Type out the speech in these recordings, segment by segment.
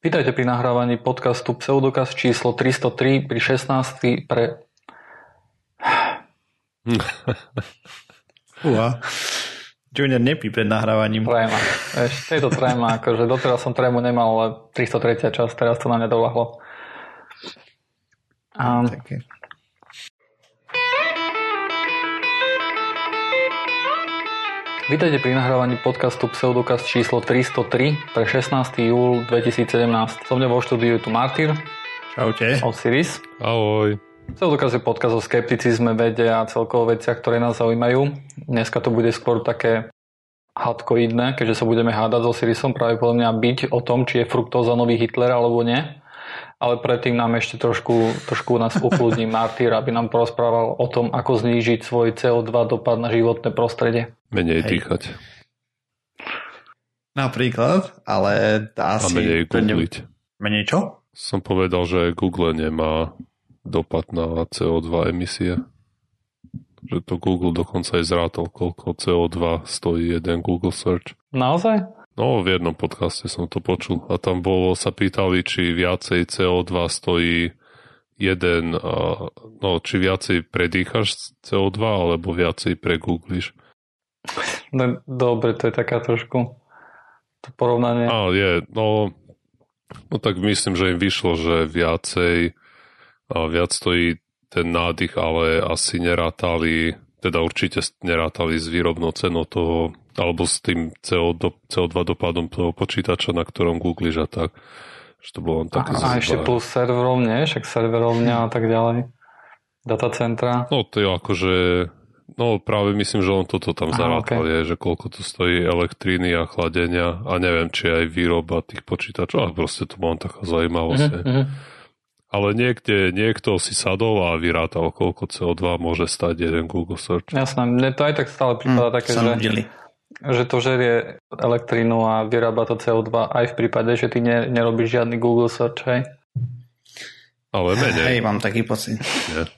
Vítajte pri nahrávaní podcastu Pseudokaz číslo 303 pri 16. pre... Uha. Junior nepí pred nahrávaním. Tréma. Ešte je to tréma, akože doteraz som trému nemal, ale 303. čas, teraz to na mňa dolahlo. Um, Také. Vítajte pri nahrávaní podcastu Pseudokaz číslo 303 pre 16. júl 2017. So mňa vo štúdiu je tu Martyr, Čaute. Osiris. Ahoj. Pseudokaz je podcast o skepticizme, vede a celkovo veciach, ktoré nás zaujímajú. Dneska to bude skôr také hadkoidné, keďže sa budeme hádať s Osirisom práve podľa mňa byť o tom, či je fruktóza nový Hitler alebo nie. Ale predtým nám ešte trošku, trošku nás ukludní Martyr, aby nám porozprával o tom, ako znížiť svoj CO2 dopad na životné prostredie. Menej Hej. dýchať Napríklad, ale a asi... menej to ne- googliť. Menej čo? Som povedal, že Google nemá dopad na CO2 emisie. Že to Google dokonca aj zrátal, koľko CO2 stojí jeden Google search. Naozaj? No, v jednom podcaste som to počul. A tam bolo, sa pýtali, či viacej CO2 stojí jeden, a, no, či viacej predýchaš CO2, alebo viacej pregoogliš. No, dobre, to je taká trošku to porovnanie. Á, je, no, no tak myslím, že im vyšlo, že viacej, a viac stojí ten nádych, ale asi nerátali, teda určite nerátali s výrobnou cenou toho, alebo s tým CO, do, CO2 dopadom toho počítača, na ktorom googliš a tak. Že to bolo A, také a ešte zhruba- plus serverov, nie? Však serverovňa a tak ďalej. Datacentra. No to je akože, no práve myslím, že on toto tam zarátal, je, že koľko to stojí elektriny a chladenia a neviem, či aj výroba tých počítačov, ale proste to bola taká zaujímavosť. Mhm, je. Ale niekde, niekto si sadol a vyrátal, koľko CO2 môže stať jeden Google search. Jasné, mne to aj tak stále prípada Hm, také, že, nudili. Že to žerie elektrínu a vyrába to CO2 aj v prípade, že ty ne, nerobíš žiadny Google search, hej? Ale menej. Hej, mám taký pocit. Nie.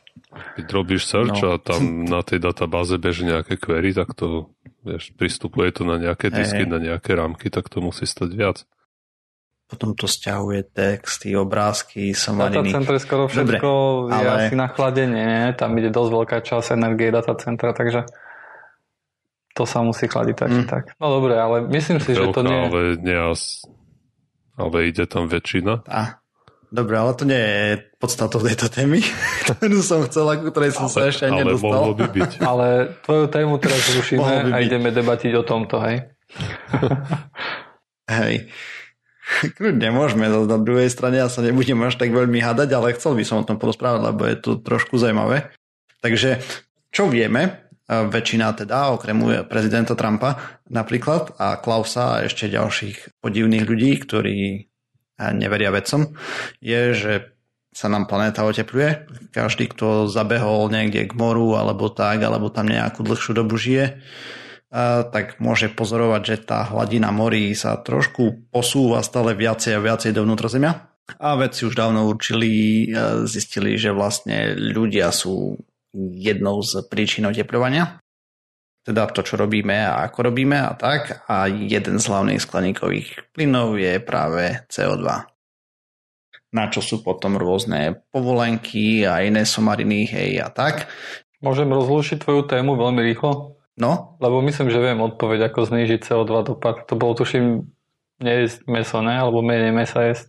Keď robíš search No. a tam na tej databáze beží nejaké query, tak to, vieš, pristupuje to na nejaké disky, Hej. na nejaké rámky, tak to musí stať viac. Potom to stiahuje texty, obrázky, somariny. Datacentre skoro všetko Dobre, je ale- asi na chladenie, nie? tam ide dosť veľká časť energie datacentra, takže to sa musí chladiť tak, Mm. tak. No dobre, ale myslím si, že to Veľká, nie... ale, nie, ale ide tam väčšina. Á, dobre, ale to nie je podstatou tejto témy, ktorú som chcel, ku ktorej som sa ešte ale nedostal. mohlo by byť. Ale tvoju tému teraz zrušíme by a byť. ideme debatiť o tomto, hej? Hej. Kľudne môžeme, no, na druhej strane ja sa nebudem až tak veľmi hádať, ale chcel by som o tom porozprávať, lebo je to trošku zaujímavé. Takže, čo vieme, a väčšina teda, okrem prezidenta Trumpa napríklad a Klausa a ešte ďalších podivných ľudí, ktorí a, neveria vedcom, je, že sa nám planéta otepluje. Každý, kto zabehol niekde k moru alebo tak, alebo tam nejakú dlhšiu dobu žije, a tak môže pozorovať, že tá hladina morí sa trošku posúva stále viacej a viacej do vnútrozemia. A vedci už dávno určili, zistili, že vlastne ľudia sú jednou z príčin oteplovania. Teda to, čo robíme a ako robíme a tak. A jeden z hlavných skleníkových plynov je práve CO2. Na čo sú potom rôzne povolenky a iné somariny, hej a tak. Môžem rozlúšiť tvoju tému veľmi rýchlo? No, Lebo myslím, že viem odpoveď, ako znížiť CO2 dopad. To bolo, tuším, nejesť meso, ne? Alebo menej mesa jesť.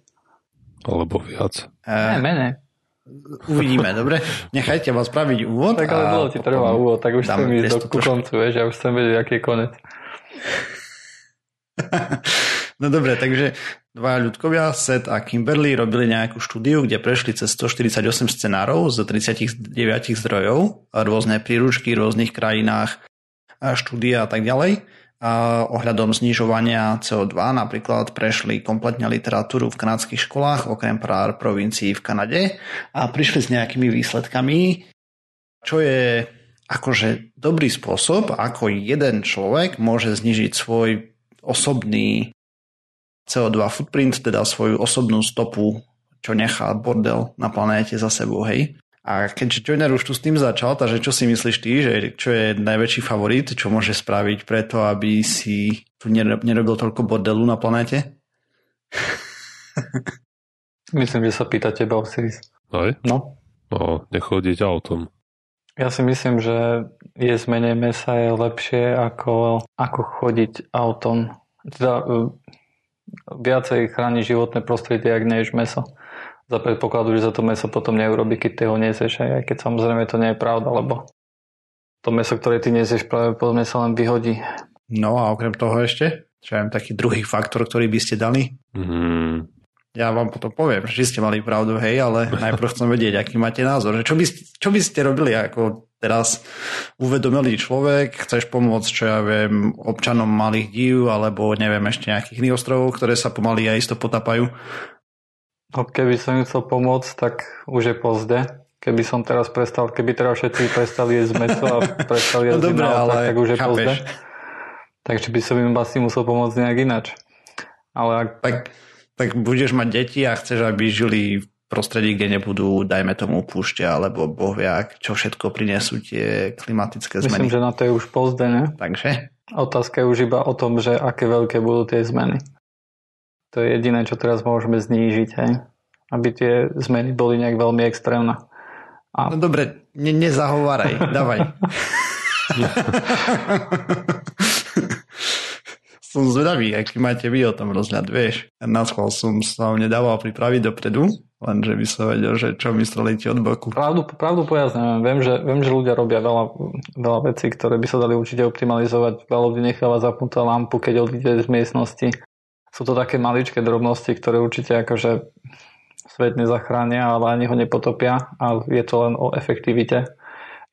Alebo viac. Ne, e, menej. Uvidíme, dobre? Nechajte vás spraviť úvod. Tak ale dlho ti trvá úvod, tak už chcem ísť do, ku koncu, vieš, ja už chcem vedieť, aký je konec. No dobre, takže dva ľudkovia, Seth a Kimberly, robili nejakú štúdiu, kde prešli cez 148 scenárov z 39 zdrojov, rôzne príručky v rôznych krajinách, a štúdia a tak ďalej. Ohľadom znižovania CO2 napríklad prešli kompletne literatúru v kanadských školách, okrem pár provincií v Kanade a prišli s nejakými výsledkami, čo je akože dobrý spôsob, ako jeden človek môže znižiť svoj osobný CO2 footprint, teda svoju osobnú stopu, čo nechá bordel na planéte za sebou, hej. A keďže Joiner už tu s tým začal, takže čo si myslíš ty, že čo je najväčší favorit, čo môže spraviť preto, aby si tu nerobil toľko bordelu na planéte? Myslím, že sa pýta teba Osiris. Aj? No. No, nechodiť autom. Ja si myslím, že jesť menej mesa je lepšie ako, ako chodiť autom. Teda uh, viacej chráni životné prostredie, ak neješ meso. Za predpokladu, že sa to meso potom neurobi, keď ty ho nesieš, aj keď samozrejme to nie je pravda, lebo to meso, ktoré ty nesieš, práve podľa sa len vyhodí. No a okrem toho ešte, čo je taký druhý faktor, ktorý by ste dali? Mm, Ja vám potom poviem, že ste mali pravdu, hej, ale najprv chcem vedieť, aký máte názor. Že čo, by, ste- čo by ste robili ako teraz uvedomelý človek, chceš pomôcť, čo ja viem, občanom malých dív, alebo neviem, ešte nejakých iných ostrovov, ktoré sa pomaly a isto potapajú. No, keby som im chcel pomôcť, tak už je pozde. Keby som teraz prestal, keby teraz všetci prestali jesť meso a prestali No jesť na autách, ale tak už je chápeš. pozde. Takže by som im asi musel pomôcť nejak ináč. Ale ak, Tak, tak budeš mať deti a chceš, aby žili v prostredí, kde nebudú, dajme tomu, púšte, alebo bohviak, čo všetko prinesú tie klimatické myslím, zmeny. že na to je už pozde, ne? Takže Otázka je už iba o tom, že aké veľké budú tie zmeny. To je jediné, čo teraz môžeme znížiť, hej? Aby tie zmeny boli nejak veľmi extrémne. No dobre, ne, nezahováraj, dávaj. som zvedavý, aký máte vy o tom rozhľad, vieš. Na schvál som sa nedával pripraviť dopredu, lenže by som vedel, že čo myslíte od boku. Pravdu, pravdu povedať neviem. Viem že, viem, že ľudia robia veľa, veľa vecí, ktoré by sa dali určite optimalizovať. Veľa ľudí necháva zapnutá lampu, keď odíde z miestnosti. Sú to také maličké drobnosti, ktoré určite akože svet nezachránia, ale ani ho nepotopia a je to len o efektivite.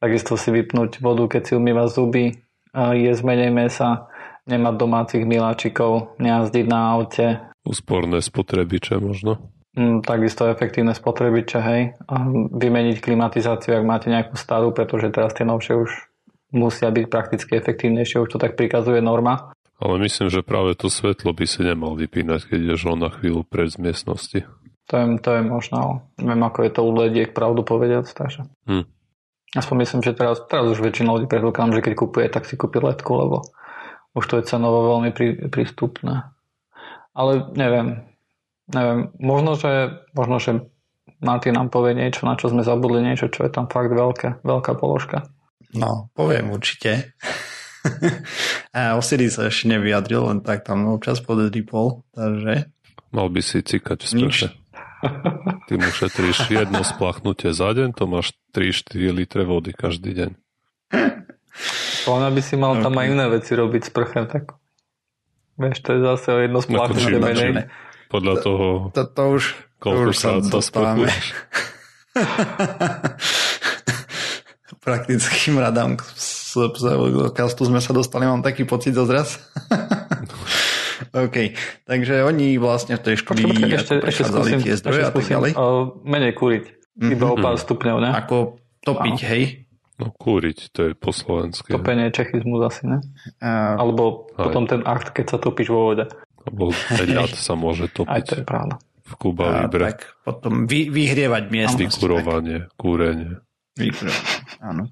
Takisto si vypnúť vodu, keď si umýva zuby, jesť menej mesa, nemať domácich miláčikov, nejazdiť na aute, úsporné spotrebiče možno. Mm, takisto efektívne spotrebiče, hej. A vymeniť klimatizáciu, ak máte nejakú starú, pretože teraz tie novšie už musia byť prakticky efektívnejšie, už to tak prikazuje norma. Ale myslím, že práve to svetlo by si nemal vypínať, keď ideš len na chvíľu pred z miestnosti. To je, to je možno, neviem ako je to u lediek, pravdu povediac, takže. Hm. Aspoň myslím, že teraz, teraz už väčšina ľudí predpokladám, že keď kupuje, tak si kúpi letku, lebo už to je cenovo veľmi prí, prístupné. Ale neviem, neviem, možno, že, možno, že Martin nám povie niečo, na čo sme zabudli, niečo, čo je tam fakt veľké, veľká položka. No, poviem určite. a Osiris sa ešte nevyjadril, len tak tam občas podripol, takže Mal by si cikať v sprche. Ty mu šetríš jedno splachnutie za deň, to máš 3-4 litre vody každý deň. Ona by si mal tam Ok. aj iné veci robiť s prchem, tak vieš, to je zase o jedno spláchnutie či- menej. ne. Podľa toho, to, to už, to už sa sprchuješ. praktickým radám k s- pseudokastu sme sa dostali, mám taký pocit zozraz. OK, takže oni vlastne v tej štúdii Počkaj, ako ešte, ešte prechádzali skúsim, tie zdroje ešte a tak skúsim ďalej. uh, menej kuriť. Iba o pár stupňov, ne? Ako topiť, Áno. hej? No kúriť, to je po slovensky. Topenie je čechizmus asi, ne? A, Alebo Aj. potom ten akt, keď sa topíš vo vode. Lebo ľad sa môže Aj to je topiť pravda. v Kuba a vybre. tak potom vy, vyhrievať miestnosť. Vykurovanie, kúrenie. Vykurovanie, áno.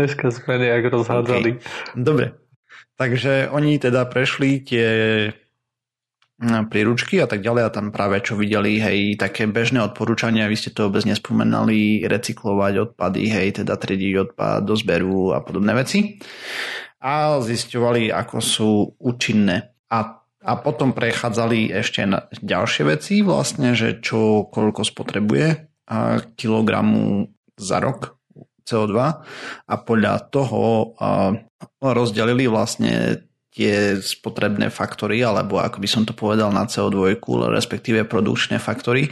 Dneska sme nejak rozhádzali. Dobre. Takže oni teda prešli tie mm, príručky a tak ďalej a tam práve čo videli, hej, také bežné odporúčania, vy ste to vôbec nespomenali, recyklovať odpady, hej, teda triediť odpad do zberu a podobné veci. A zisťovali, ako sú účinné. A, a potom prechádzali ešte na ďalšie veci, vlastne, že čo koľko spotrebuje kilogramu za rok CO2 a podľa toho rozdelili vlastne tie spotrebné faktory, alebo ako by som to povedal na CO2, respektíve produkčné faktory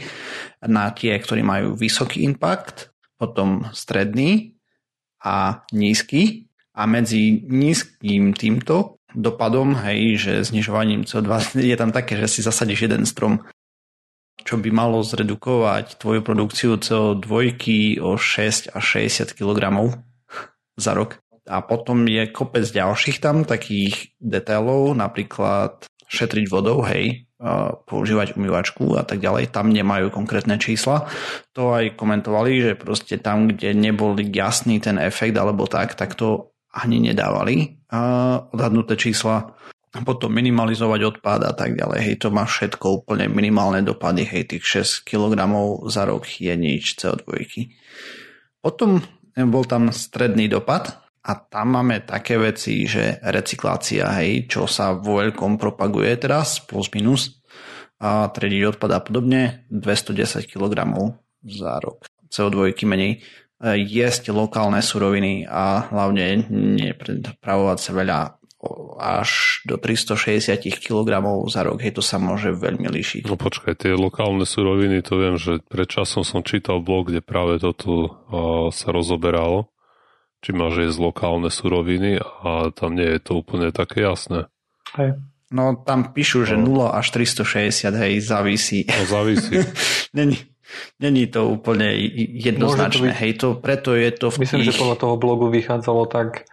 na tie, ktorí majú vysoký impact, potom stredný a nízky. A medzi nízkym týmto dopadom, hej, že znižovaním CO2 je tam také, že si zasadíš jeden strom, čo by malo zredukovať tvoju produkciu CO2 o 6 až 60 kg za rok. A potom je kopec ďalších tam takých detailov, napríklad šetriť vodou, hej, používať umývačku a tak ďalej. Tam nemajú konkrétne čísla. To aj komentovali, že proste tam, kde nebol jasný ten efekt alebo tak, tak to ani nedávali odhadnuté čísla. A potom minimalizovať odpad a tak ďalej. Hej, to má všetko úplne minimálne dopady. Hej, tých 6 kg za rok je nič CO2. Potom bol tam stredný dopad a tam máme také veci, že recyklácia, hej, čo sa vo veľkom propaguje teraz, plus minus, a trediť odpad a podobne, 210 kg za rok. CO2 menej jesť lokálne suroviny a hlavne neprepravovať sa veľa až do 360 kg za rok. Hej, to sa môže veľmi líšiť. No počkaj, tie lokálne suroviny, to viem, že pred časom som čítal blog, kde práve toto uh, sa rozoberalo, či máš jesť lokálne suroviny a tam nie je to úplne také jasné. Hej. No tam píšu, že no. 0 až 360, hej, závisí. No závisí. Není, Není to úplne jednoznačné, to byť, hej, to, preto je to v Myslím, tých... že podľa toho blogu vychádzalo tak,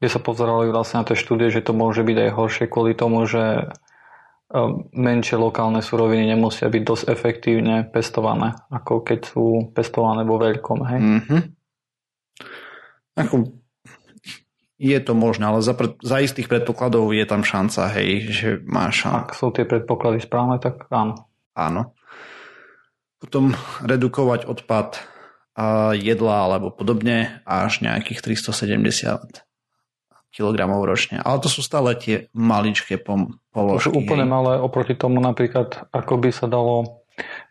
kde sa pozerali vlastne na tie štúdie, že to môže byť aj horšie kvôli tomu, že um, menšie lokálne suroviny nemusia byť dosť efektívne pestované, ako keď sú pestované vo veľkom, hej. Mm-hmm. Ako, je to možné, ale za, za istých predpokladov je tam šanca, hej, že má šanca. Ak sú tie predpoklady správne, tak áno. Áno. Potom redukovať odpad a jedla alebo podobne až nejakých 370 kg ročne. Ale to sú stále tie maličké položky. To sú úplne malé oproti tomu napríklad, ako by sa dalo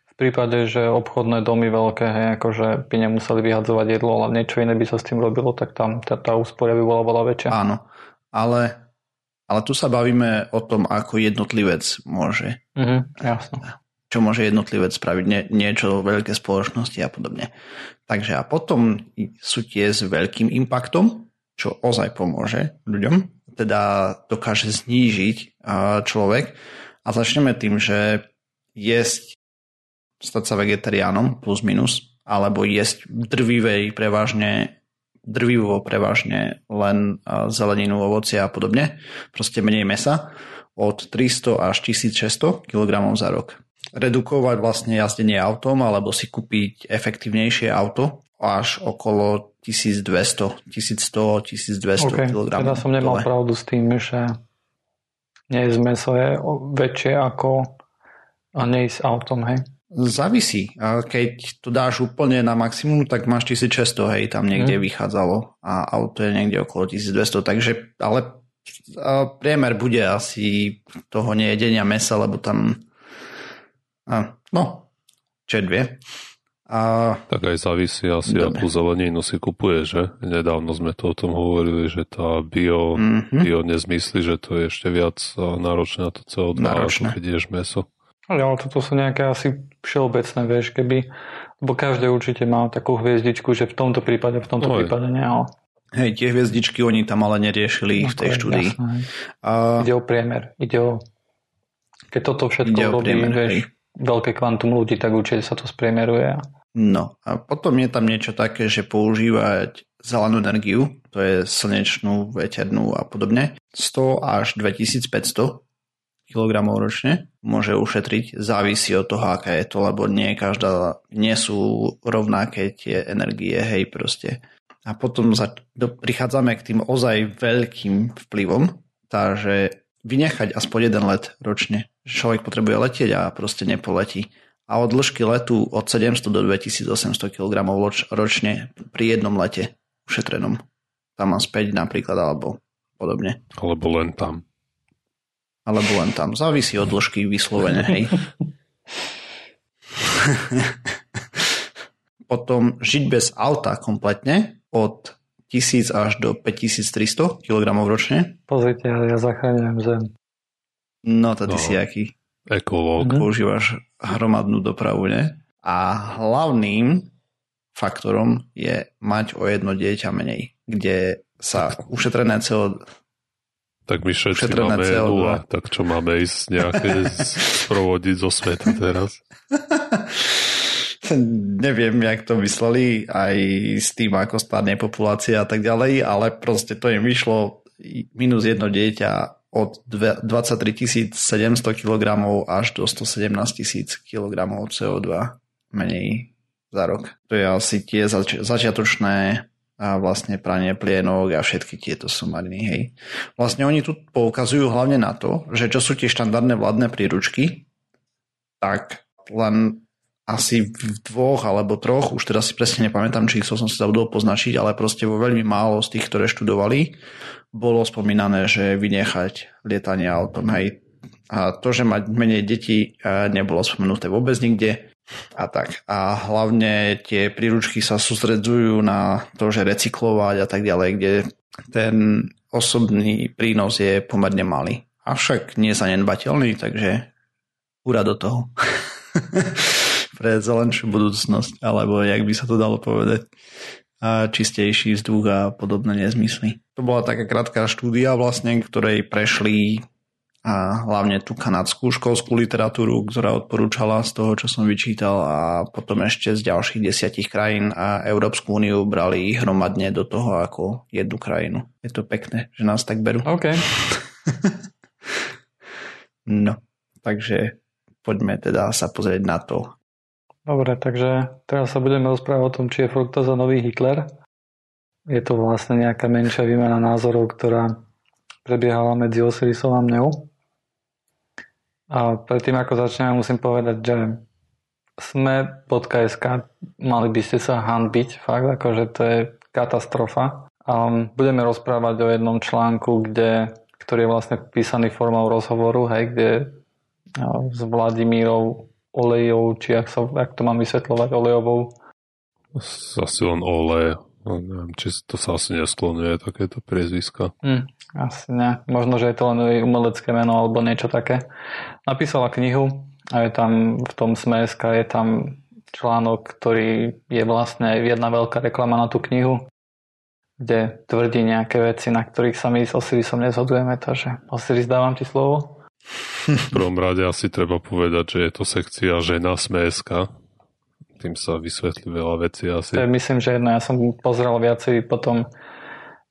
v prípade, že obchodné domy veľké, hej, akože by nemuseli vyhadzovať jedlo, ale niečo iné by sa s tým robilo, tak tam tá, tá úspora by bola veľa väčšia. Áno, ale, ale tu sa bavíme o tom, ako jednotlivec môže. Mhm, jasno čo môže jednotlivec spraviť, nie, niečo veľké spoločnosti a podobne. Takže a potom sú tie s veľkým impaktom, čo ozaj pomôže ľuďom, teda dokáže znížiť človek. A začneme tým, že jesť, stať sa vegetariánom plus minus, alebo jesť drvivej prevažne drvivo prevažne len zeleninu, ovocie a podobne, proste menej mesa, od 300 až 1600 kg za rok redukovať vlastne jazdenie autom alebo si kúpiť efektívnejšie auto až okolo 1200, 1100, 1200 okay. kg. Teda som nemal dole. pravdu s tým, že nejesť meso je väčšie ako a neísť autom, hej? Závisí. Keď to dáš úplne na maximum, tak máš 1600, hej, tam niekde hmm. vychádzalo a auto je niekde okolo 1200, takže ale priemer bude asi toho nejedenia mesa, lebo tam a, no, čo dve. A... Tak aj závisí asi, Dobre. akú zeleninu si kupuje, že? Nedávno sme to o tom hovorili, že tá bio, mm-hmm. bio nezmyslí, že to je ešte viac náročné na to CO2, náročné. ako keď ješ meso. Ale, ale toto sú nejaké asi všeobecné, vieš, keby, lebo každý určite má takú hviezdičku, že v tomto prípade, v tomto no prípade nie, ale... Hej, tie hviezdičky oni tam ale neriešili no, v tej štúdii. Jasné, a... Ide o priemer, ide o... Keď toto všetko robí, vieš, hej veľké kvantum ľudí, tak určite sa to spriemeruje. No a potom je tam niečo také, že používať zelenú energiu, to je slnečnú, veternú a podobne, 100 až 2500 kg ročne môže ušetriť, závisí od toho, aká je to, lebo nie každá, nie sú rovnaké tie energie, hej proste. A potom za, do, prichádzame k tým ozaj veľkým vplyvom, takže vynechať aspoň jeden let ročne. Človek potrebuje letieť a proste nepoletí. A od dĺžky letu od 700 do 2800 kg ročne pri jednom lete ušetrenom. Tam a späť napríklad, alebo podobne. Alebo len tam. Alebo len tam. Závisí od dĺžky vyslovene, hej. Potom žiť bez auta kompletne od 1000 až do 5300 kg ročne. Pozrite, ja zachráňujem zem. No to ty no, si aký? Ekológ. Používaš hromadnú dopravu, ne? A hlavným faktorom je mať o jedno dieťa menej, kde sa ušetrené CO2 tak my všetci máme CO2. nula, tak čo máme ísť nejaké sprovodiť zo sveta teraz? neviem, jak to mysleli aj s tým, ako stárne populácia a tak ďalej, ale proste to im vyšlo minus jedno dieťa od 23 700 kg až do 117 000 kg CO2 menej za rok. To je asi tie zač- začiatočné a vlastne pranie plienok a všetky tieto somariny, hej. Vlastne oni tu poukazujú hlavne na to, že čo sú tie štandardné vládne príručky, tak len asi v dvoch alebo troch, už teraz si presne nepamätám, či som si zabudol poznačiť, ale proste vo veľmi málo z tých, ktoré študovali, bolo spomínané, že vynechať lietanie autom, hej. A to, že mať menej detí, nebolo spomenuté vôbec nikde a tak. A hlavne tie príručky sa sústredzujú na to, že recyklovať a tak ďalej, kde ten osobný prínos je pomerne malý. Avšak nie zanedbateľný, takže úra do toho. Pre zelenšiu budúcnosť, alebo jak by sa to dalo povedať a čistejší vzduch a podobné nezmysly. To bola taká krátka štúdia vlastne, ktorej prešli a hlavne tú kanadskú školskú literatúru, ktorá odporúčala z toho, čo som vyčítal a potom ešte z ďalších desiatich krajín a Európsku úniu brali hromadne do toho ako jednu krajinu. Je to pekné, že nás tak berú. OK. no, takže poďme teda sa pozrieť na to. Dobre, takže teraz sa budeme rozprávať o tom, či je fruktoza nový Hitler. Je to vlastne nejaká menšia výmena názorov, ktorá prebiehala medzi Osirisom a mňou. A predtým, ako začneme, musím povedať, že sme KSK, mali by ste sa hanbiť, fakt, akože to je katastrofa. A budeme rozprávať o jednom článku, kde, ktorý je vlastne písaný formou rozhovoru, hej, kde s Vladimírov olejov, či ak, sa, ak to mám vysvetľovať, olejovou. Asi len olej. No, neviem, či to sa asi nesklonuje takéto priezviska. Hm, asi ne. Možno, že je to len jej umelecké meno alebo niečo také. Napísala knihu a je tam v tom smeska je tam článok, ktorý je vlastne jedna veľká reklama na tú knihu, kde tvrdí nejaké veci, na ktorých sa my s Osirisom nezhodujeme, takže Osiris, dávam ti slovo. V prvom rade asi treba povedať, že je to sekcia žena smeska, tým sa vysvetlí veľa vecí asi. To je, myslím, že jedno. Ja som pozrel viacej potom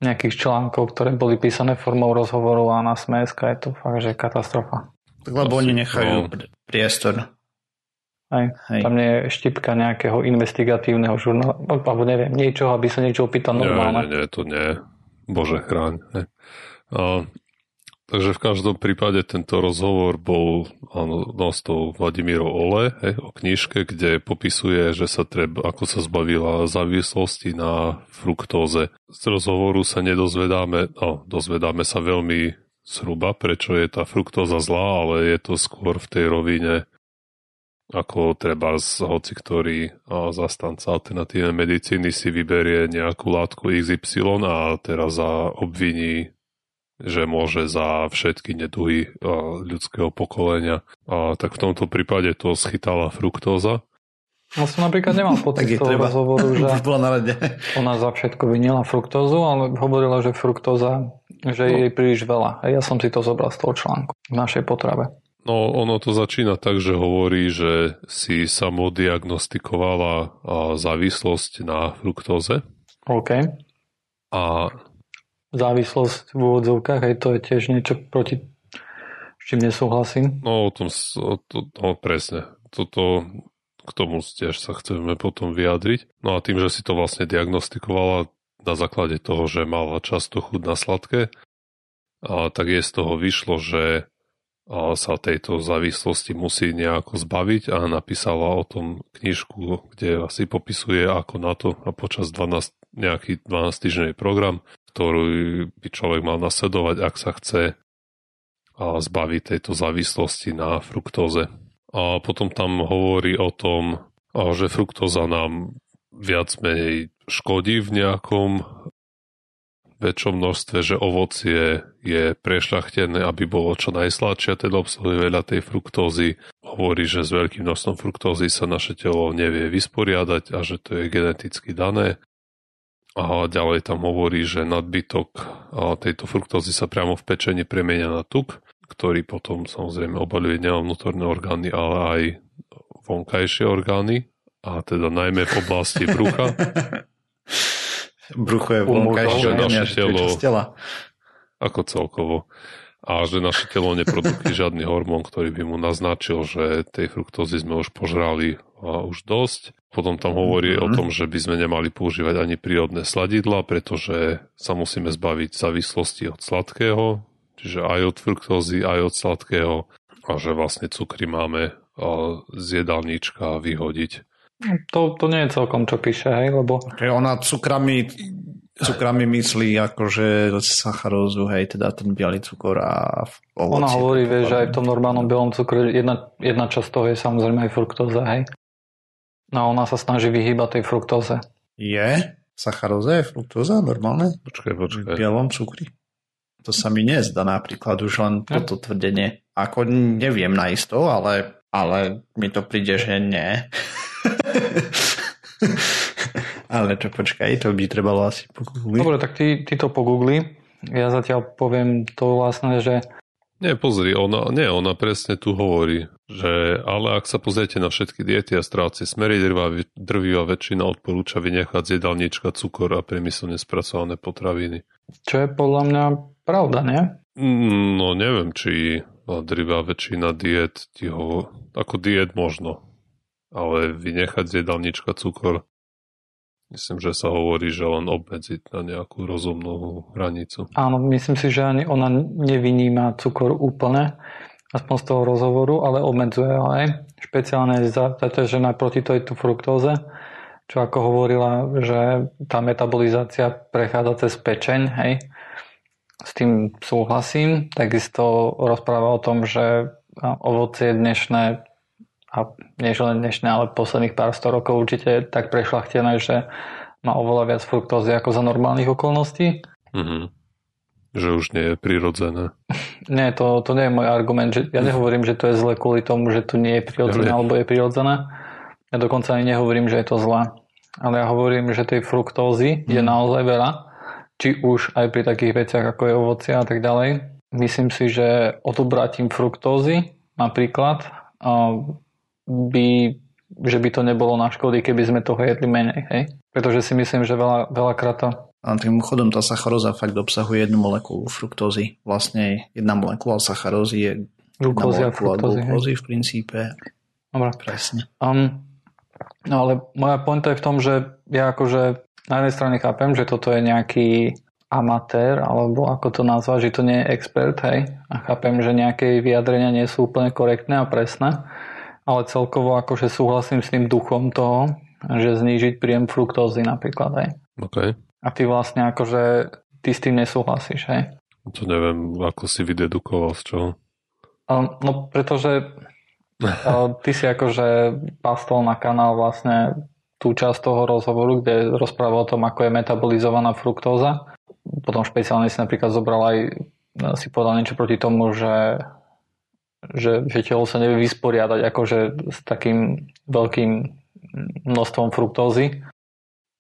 nejakých článkov, ktoré boli písané formou rozhovoru a na SMSK je to fakt, že katastrofa. Tak lebo oni nechajú no. priestor. Aj, Hej. Tam nie je štipka nejakého investigatívneho žurnálu, alebo neviem, niečoho, aby sa niečo opýtal normálne. Nie, nie, to nie. Bože chráň. A Takže v každom prípade tento rozhovor bol áno, no, s tou Vladimírou Ole hej, o knižke, kde popisuje, že sa treba, ako sa zbavila závislosti na fruktóze. Z rozhovoru sa nedozvedáme, no, dozvedáme sa veľmi zhruba, prečo je tá fruktóza zlá, ale je to skôr v tej rovine ako treba z hoci ktorý zastanca alternatívnej medicíny si vyberie nejakú látku XY a teraz za obviní že môže za všetky neduhy ľudského pokolenia. A tak v tomto prípade to schytala fruktóza. Ja som napríklad nemal pocit z toho treba. rozhovoru, že na rade. ona za všetko vinila fruktózu, ale hovorila, že fruktóza, že no. jej príliš veľa. A ja som si to zobral z toho článku v našej potrave. No ono to začína tak, že hovorí, že si samodiagnostikovala závislosť na fruktóze. OK. A závislosť v úvodzovkách, aj to je tiež niečo proti s čím nesúhlasím. No o tom, o to, no presne. Toto, k tomu tiež sa chceme potom vyjadriť. No a tým, že si to vlastne diagnostikovala na základe toho, že mala často chuť na sladké, a tak je z toho vyšlo, že sa tejto závislosti musí nejako zbaviť a napísala o tom knižku, kde asi popisuje ako na to a počas 12, nejaký 12 týždňový program ktorú by človek mal nasledovať, ak sa chce zbaviť tejto závislosti na fruktóze. A potom tam hovorí o tom, že fruktóza nám viac menej škodí v nejakom väčšom množstve, že ovocie je prešľachtené, aby bolo čo najsladšie, teda obsahuje veľa tej fruktózy. Hovorí, že s veľkým množstvom fruktózy sa naše telo nevie vysporiadať a že to je geneticky dané. A ďalej tam hovorí, že nadbytok tejto fruktózy sa priamo v pečení premenia na tuk, ktorý potom samozrejme obaluje nielen vnútorné orgány, ale aj vonkajšie orgány, a teda najmä v oblasti brucha. Brucho je vonkajšie naše telo, ako celkovo. A že naše telo neprodukuje žiadny hormón, ktorý by mu naznačil, že tej fruktózy sme už požrali už dosť. Potom tam hovorí mm-hmm. o tom, že by sme nemali používať ani prírodné sladidla, pretože sa musíme zbaviť závislosti od sladkého, čiže aj od fruktózy, aj od sladkého a že vlastne cukry máme z jedálnička vyhodiť. To, to nie je celkom, čo píše, hej, lebo... Ona cukrami, cukrami myslí akože sacharózu, hej, teda ten biely cukor a ovocie. Ona hovorí, vie, že aj v tom normálnom bielom cukre jedna, jedna časť toho je samozrejme aj fruktóza, hej. No ona sa snaží vyhýbať tej fruktóze. Je? Sacharóza je fruktóza normálne? Počkaj, počkaj. V bielom cukri? To sa mi nezdá napríklad už len ja. toto tvrdenie. Ako neviem naisto, ale, ale mi to príde, že nie. Ale čo počkaj, to by trebalo asi pogoogliť. Dobre, tak ty, ty to pogoogli. Ja zatiaľ poviem to vlastne, že nie, pozri, ona, nie, ona presne tu hovorí, že ale ak sa pozriete na všetky diety a strácie smery, drvivá väčšina odporúča vynechať z jedálnička cukor a priemyselne spracované potraviny. Čo je podľa mňa pravda, nie? No neviem, či drvá väčšina diet ti ho, ako diet možno, ale vynechať z jedálnička cukor, myslím, že sa hovorí, že len obmedziť na nejakú rozumnú hranicu. Áno, myslím si, že ani ona nevyníma cukor úplne, aspoň z toho rozhovoru, ale obmedzuje ho aj. Špeciálne zaťažená proti tejto fruktóze, čo ako hovorila, že tá metabolizácia prechádza cez pečeň, hej. S tým súhlasím. Takisto rozpráva o tom, že ovocie dnešné a nie len dnešné, ale posledných pár sto rokov určite tak prešlachtené, že má oveľa viac fruktózy ako za normálnych okolností. Mm-hmm. Že už nie je prirodzené. nie, to, to nie je môj argument. Že ja nehovorím, že to je zle kvôli tomu, že to nie je prirodzené, ja alebo je prirodzené. Ja dokonca ani nehovorím, že je to zlé. Ale ja hovorím, že tej fruktózy mm. je mhm. naozaj veľa. Či už aj pri takých veciach, ako je ovocia a tak ďalej. Myslím si, že odobratím fruktózy napríklad by, že by to nebolo na škody, keby sme toho jedli menej. Hej? Pretože si myslím, že veľa, veľakrát to... A tým chodom tá sacharóza fakt obsahuje jednu molekulu fruktózy. Vlastne jedna molekula sacharózy je glukózy a fruktózy, glukózy v princípe. Dobre. Presne. Um, no ale moja pointa je v tom, že ja akože na jednej strane chápem, že toto je nejaký amatér, alebo ako to nazvať, že to nie je expert, hej. A chápem, že nejaké vyjadrenia nie sú úplne korektné a presné ale celkovo akože súhlasím s tým duchom toho, že znížiť príjem fruktózy napríklad, hej. Okay. A ty vlastne akože, ty s tým nesúhlasíš, hej? To neviem, ako si vydedukoval z čoho. No, pretože ty si akože pastol na kanál vlastne tú časť toho rozhovoru, kde rozpráva o tom, ako je metabolizovaná fruktóza. Potom špeciálne si napríklad zobral aj, si povedal niečo proti tomu, že že, že telo sa nevie vysporiadať akože s takým veľkým množstvom fruktózy.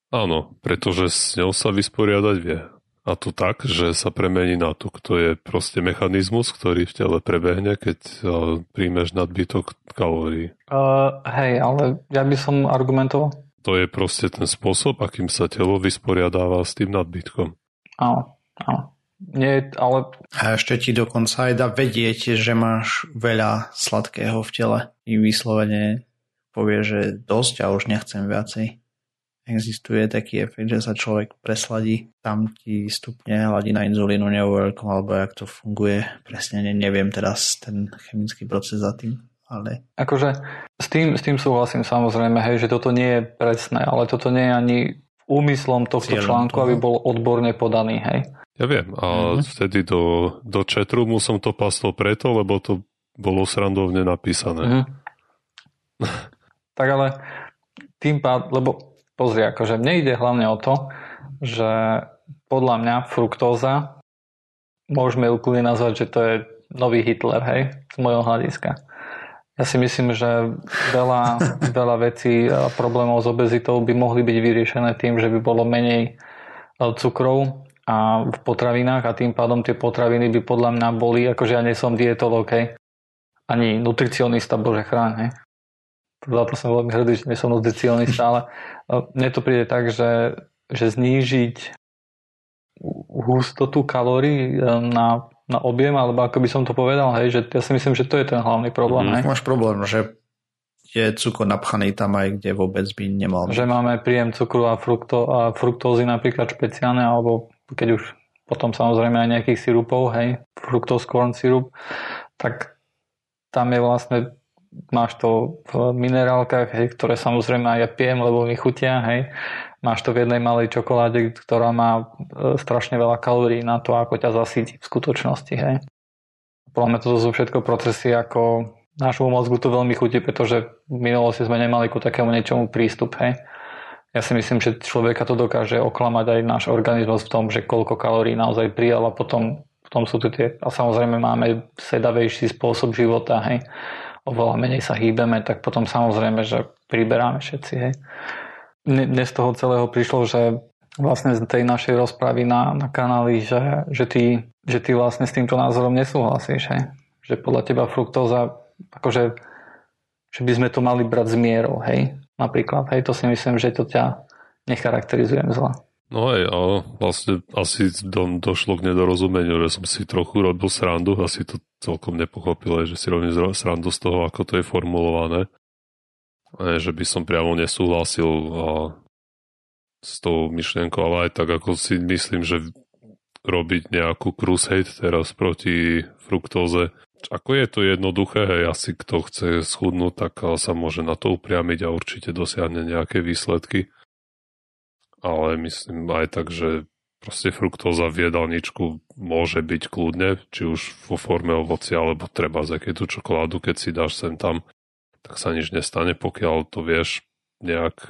Áno, pretože s ňou sa vysporiadať vie. A to tak, že sa premení na tuk. To je proste mechanizmus, ktorý v tele prebehne, keď uh, príjmeš nadbytok kalórií. Uh, hej, ale ja by som argumentoval. To je proste ten spôsob, akým sa telo vysporiadáva s tým nadbytkom. Áno, áno. Nie, ale... A ešte ti dokonca aj dá vedieť, že máš veľa sladkého v tele. I vyslovene povie, že dosť a už nechcem viacej. Existuje taký efekt, že sa človek presladí, tam ti stupne hladina inzulínu neuveľkom, alebo jak to funguje. Presne ne, neviem teraz ten chemický proces za tým. Ale... Akože s tým, s tým súhlasím samozrejme, hej, že toto nie je presné, ale toto nie je ani úmyslom tohto Cieľom článku, toho. aby bol odborne podaný, hej. Ja viem, a mm-hmm. vtedy do, do chatroomu som to pastol preto, lebo to bolo srandovne napísané. Mm-hmm. tak ale tým pád, lebo pozri, akože mne ide hlavne o to, že podľa mňa fruktóza môžeme úplne nazvať, že to je nový Hitler, hej, z mojho hľadiska. Ja si myslím, že veľa, veľa vecí a problémov s obezitou by mohli byť vyriešené tým, že by bolo menej cukrov, a v potravinách a tým pádom tie potraviny by podľa mňa boli, akože ja nie som dietolog, hej, ani nutricionista, bože chráň, hej. Za to som veľmi hrdý, že nie som nutricionista, ale e, mne to príde tak, že, že znížiť hustotu kalórií e, na, na objem, alebo ako by som to povedal, hej, že ja si myslím, že to je ten hlavný problém. Mm, hej. Máš problém, že je cukor napchaný tam aj, kde vôbec by nemal. Že máme príjem cukru a, frukto, a fruktózy napríklad špeciálne, alebo keď už potom samozrejme aj nejakých sirupov, hej, fructose corn sirup, tak tam je vlastne máš to v minerálkach, hej, ktoré samozrejme aj ja pijem, lebo mi chutia, hej. Máš to v jednej malej čokoláde, ktorá má e, strašne veľa kalórií na to, ako ťa zasíti v skutočnosti, hej. Podľa mňa toto sú všetko procesy, ako nášmu mozgu to veľmi chutí, pretože v minulosti sme nemali ku takému niečomu prístup, hej. Ja si myslím, že človeka to dokáže oklamať aj náš organizmus v tom, že koľko kalórií naozaj prijal a potom, potom sú tu tie, a samozrejme máme sedavejší spôsob života, hej oveľa menej sa hýbeme, tak potom samozrejme, že priberáme všetci. Hej. Dnes toho celého prišlo, že vlastne z tej našej rozpravy na, na kanáli, že, že, ty, že ty vlastne s týmto názorom nesúhlasíš. Hej. Že podľa teba fruktóza, akože že by sme to mali brať z mierou, hej, napríklad, hej, to si myslím, že to ťa necharakterizujem zle. No aj, ale vlastne asi do, došlo k nedorozumeniu, že som si trochu robil srandu, asi to celkom nepochopil, že si robím srandu z toho, ako to je formulované. A že by som priamo nesúhlasil a s tou myšlienkou, ale aj tak, ako si myslím, že robiť nejakú crusade teraz proti fruktóze. Ako je to jednoduché, asi kto chce schudnúť, tak sa môže na to upriamiť a určite dosiahne nejaké výsledky ale myslím aj tak, že proste fruktóza v jedálničku môže byť kľudne, či už vo forme ovocia, alebo treba z tú čokoládu, keď si dáš sem tam, tak sa nič nestane, pokiaľ to vieš nejak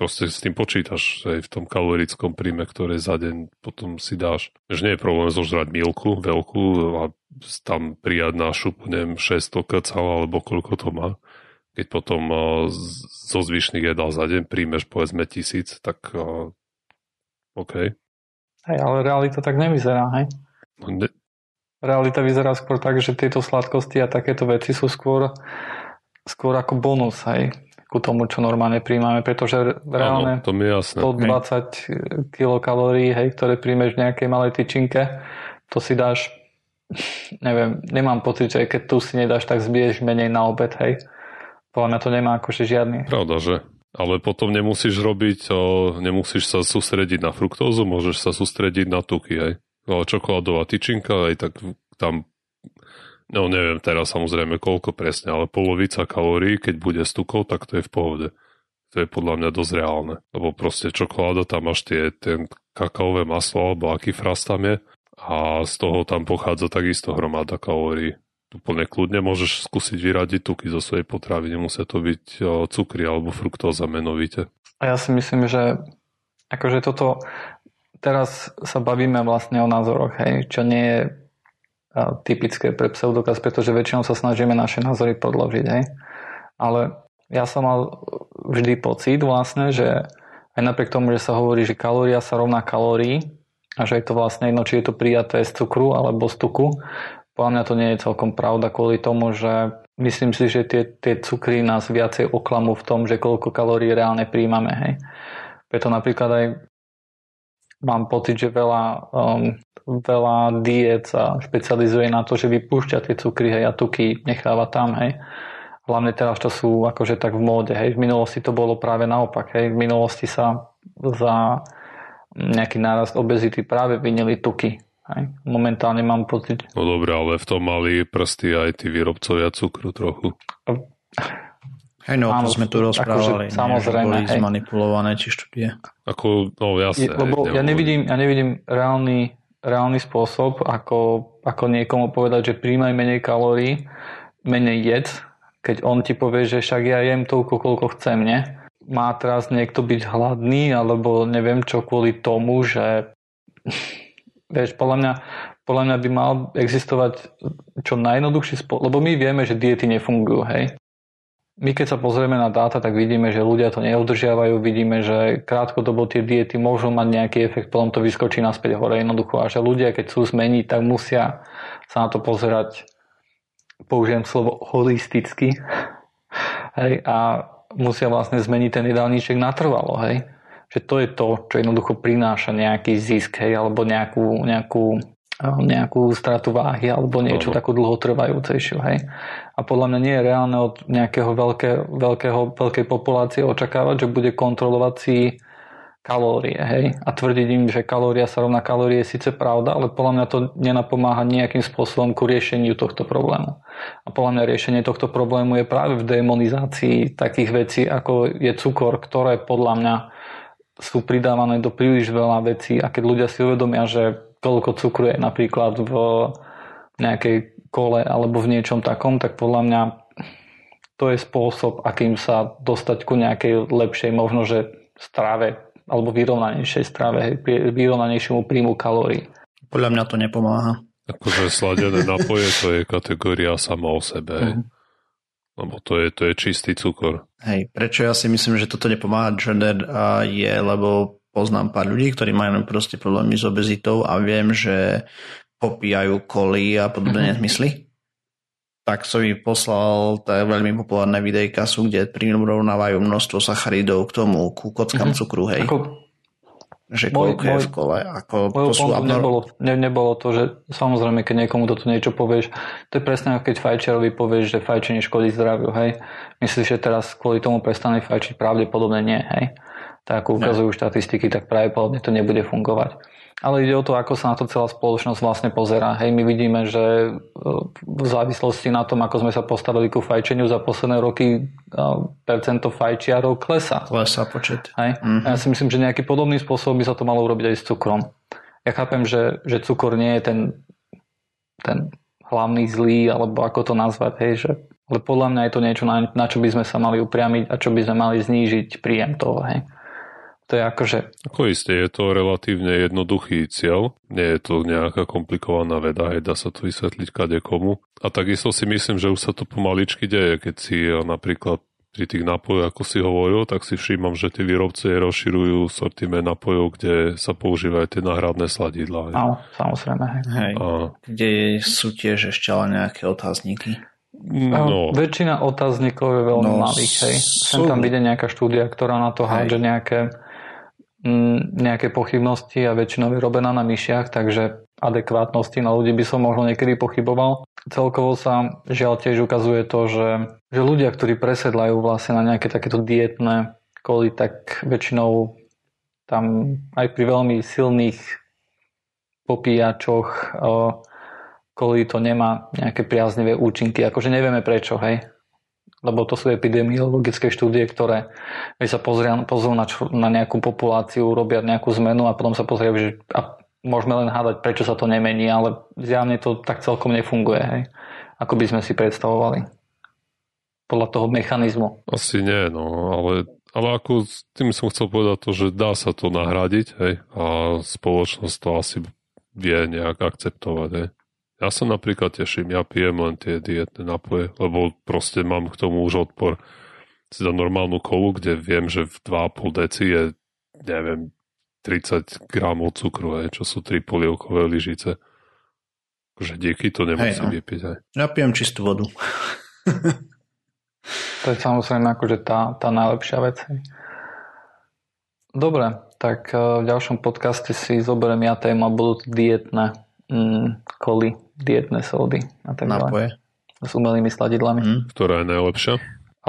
proste s tým počítaš aj v tom kalorickom príjme, ktoré za deň potom si dáš. Že nie je problém zožrať milku veľkú a tam prijať na šup, neviem, 600 kcal alebo koľko to má keď potom zo zvyšných jedál za deň príjmeš povedzme tisíc, tak OK. Hej, ale realita tak nevyzerá, hej? No, ne... Realita vyzerá skôr tak, že tieto sladkosti a takéto veci sú skôr, skôr ako bonus, hej? ku tomu, čo normálne príjmame, pretože reálne Áno, to mi jasné. 120 kilokalórií, hej, ktoré príjmeš v nejakej malej tyčinke, to si dáš, neviem, nemám pocit, že keď tu si nedáš, tak zbiješ menej na obed, hej. Podľa mňa to nemá akože žiadny. Pravda, že? Ale potom nemusíš robiť, o, nemusíš sa sústrediť na fruktózu, môžeš sa sústrediť na tuky, hej. Ale čokoládová tyčinka, aj tak tam, no neviem teraz samozrejme koľko presne, ale polovica kalórií, keď bude s tukou, tak to je v pohode. To je podľa mňa dosť reálne. Lebo proste čokoláda, tam máš tie, ten kakaové maslo, alebo aký fras tam je a z toho tam pochádza takisto hromada kalórií úplne kľudne môžeš skúsiť vyradiť tuky zo svojej potravy, nemusia to byť cukry alebo fruktóza menovite. A ja si myslím, že akože toto teraz sa bavíme vlastne o názoroch, hej, čo nie je typické pre pseudokaz, pretože väčšinou sa snažíme naše názory podložiť, hej. Ale ja som mal vždy pocit vlastne, že aj napriek tomu, že sa hovorí, že kalória sa rovná kalórii a že je to vlastne jedno, či je to prijaté z cukru alebo z tuku, podľa mňa to nie je celkom pravda kvôli tomu, že myslím si, že tie, tie cukry nás viacej oklamú v tom, že koľko kalórií reálne príjmame. Hej. Preto napríklad aj mám pocit, že veľa, um, veľa diet sa špecializuje na to, že vypúšťa tie cukry hej, a tuky necháva tam. Hej. Hlavne teraz, čo sú akože tak v móde. Hej. V minulosti to bolo práve naopak. Hej. V minulosti sa za nejaký nárast obezity práve vynili tuky. Aj, momentálne mám pocit. No dobré, ale v tom mali prsty aj tí výrobcovia cukru trochu. Hej, no, to sme tu rozprávali. Akože, samozrejme, boli hej. zmanipulované tie štúdie. Ako, no jasne. Lebo ja nevidím, ja nevidím reálny, reálny spôsob, ako, ako niekomu povedať, že príjmaj menej kalórií, menej jedz, keď on ti povie, že však ja jem toľko, koľko chcem, nie? Má teraz niekto byť hladný, alebo neviem čo kvôli tomu, že Vieš, podľa mňa, podľa mňa by mal existovať čo najjednoduchší spôsob, lebo my vieme, že diety nefungujú, hej. My keď sa pozrieme na dáta, tak vidíme, že ľudia to neudržiavajú, vidíme, že krátkodobo tie diety môžu mať nejaký efekt, potom to vyskočí naspäť hore jednoducho a že ľudia, keď sú zmeniť, tak musia sa na to pozerať, použijem slovo holisticky, hej, a musia vlastne zmeniť ten jedálniček natrvalo, hej že to je to, čo jednoducho prináša nejaký zisk, hej, alebo nejakú, nejakú nejakú stratu váhy alebo niečo takú dlhotrvajúcejšiu. Hej? A podľa mňa nie je reálne od nejakého veľké, veľkého, veľkej populácie očakávať, že bude kontrolovať si kalórie. Hej? A tvrdiť im, že kalória sa rovná kalórie je síce pravda, ale podľa mňa to nenapomáha nejakým spôsobom ku riešeniu tohto problému. A podľa mňa riešenie tohto problému je práve v demonizácii takých vecí, ako je cukor, ktoré podľa mňa sú pridávané do príliš veľa vecí a keď ľudia si uvedomia, že koľko cukru je napríklad v nejakej kole alebo v niečom takom, tak podľa mňa to je spôsob, akým sa dostať ku nejakej lepšej, možno že strave alebo vyrovnanejšej strave, vyrovnanejšiemu príjmu kalórií. Podľa mňa to nepomáha. Akože sladené napoje to je kategória sama o sebe. Uh-huh. Lebo to je, to je čistý cukor. Hej, prečo ja si myslím, že toto nepomáha gender je, lebo poznám pár ľudí, ktorí majú proste problémy s obezitou a viem, že popíjajú koly a podobné mm-hmm. nezmysly. Tak som mi poslal tá veľmi populárne videjka sú, kde prirovnávajú množstvo sacharidov k tomu, ku kockám mm-hmm. cukru, hej. Ako, že môj, koľko je v kole. Ako, to sú abnor... nebolo, ne, nebolo to, že samozrejme, keď niekomu toto niečo povieš, to je presne ako keď fajčerovi povieš, že fajčenie škodí zdraviu, hej. Myslíš, že teraz kvôli tomu prestane fajčiť? Pravdepodobne nie, hej tak ukazujú štatistiky, tak pravdepodobne to nebude fungovať. Ale ide o to, ako sa na to celá spoločnosť vlastne pozera. Hej, my vidíme, že e, v závislosti na tom, ako sme sa postavili ku fajčeniu za posledné roky, e, percento fajčiarov klesa. Klesa počet. Hej? Mm-hmm. Ja si myslím, že nejaký podobný spôsob by sa to malo urobiť aj s cukrom. Ja chápem, že, že cukor nie je ten, ten hlavný zlý, alebo ako to nazvať, hej, že ale podľa mňa je to niečo, na, na čo by sme sa mali upriamiť a čo by sme mali znížiť príjem toho. Hej. To je akože... Ako isté, je to relatívne jednoduchý cieľ. Nie je to nejaká komplikovaná veda, aj dá sa to vysvetliť kade komu. A takisto si myslím, že už sa to pomaličky deje, keď si napríklad pri tých nápojoch, ako si hovoril, tak si všímam, že tí výrobci rozširujú sortiment nápojov, kde sa používajú tie náhradné sladidlá. Áno, samozrejme. Hej. A... Kde sú tiež ešte ale nejaké otázniky. No. Väčšina otáznikov je veľmi no, malých. Hej. Sem tam vidie nejaká štúdia, ktorá na to hádže nejaké nejaké pochybnosti a väčšinou je robená na myšiach, takže adekvátnosti na ľudí by som možno niekedy pochyboval. Celkovo sa žiaľ tiež ukazuje to, že, že ľudia, ktorí presedlajú vlastne na nejaké takéto dietné koly, tak väčšinou tam aj pri veľmi silných popíjačoch kolí to nemá nejaké priaznivé účinky. Akože nevieme prečo, hej lebo to sú epidemiologické štúdie, ktoré sa pozrú, pozrú na, na nejakú populáciu, robia nejakú zmenu a potom sa pozrieť, že a môžeme len hádať, prečo sa to nemení, ale zjavne to tak celkom nefunguje, hej, ako by sme si predstavovali. Podľa toho mechanizmu. Asi nie, no, ale, ale ako tým som chcel povedať to, že dá sa to nahradiť, hej, a spoločnosť to asi vie nejak akceptovať, hej. Ja sa napríklad teším, ja pijem len tie dietné napoje, lebo proste mám k tomu už odpor. Si za normálnu kolu, kde viem, že v 2,5 deci je, neviem, 30 gramov cukru, hej, čo sú 3 polievkové lyžice. Takže díky to nemusím hej, no. vypiť. Hej. Ja pijem čistú vodu. to je samozrejme akože tá, tá najlepšia vec. Hej. Dobre, tak eh, v ďalšom podcaste si zoberiem ja téma, budú dietné mm, koly, dietné sódy a tak ďalej. S umelými sladidlami. Mm. Ktorá je najlepšia?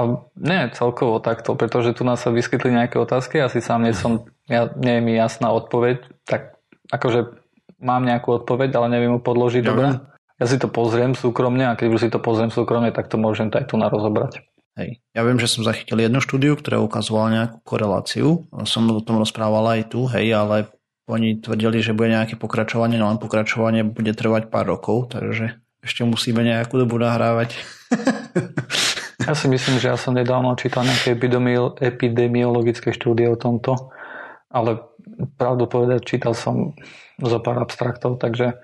A nie, celkovo takto, pretože tu nás sa vyskytli nejaké otázky, asi sám nie som, ja, nie je mi jasná odpoveď, tak akože mám nejakú odpoveď, ale neviem ju podložiť dobre. Ja si to pozriem súkromne a keď už si to pozriem súkromne, tak to môžem to aj tu na rozobrať. Hej. Ja viem, že som zachytil jednu štúdiu, ktorá ukazovala nejakú koreláciu. Som o tom rozprával aj tu, hej, ale oni tvrdili, že bude nejaké pokračovanie, no len pokračovanie bude trvať pár rokov, takže ešte musíme nejakú dobu nahrávať. ja si myslím, že ja som nedávno čítal nejaké epidemiologické štúdie o tomto, ale pravdu povedať, čítal som zo pár abstraktov, takže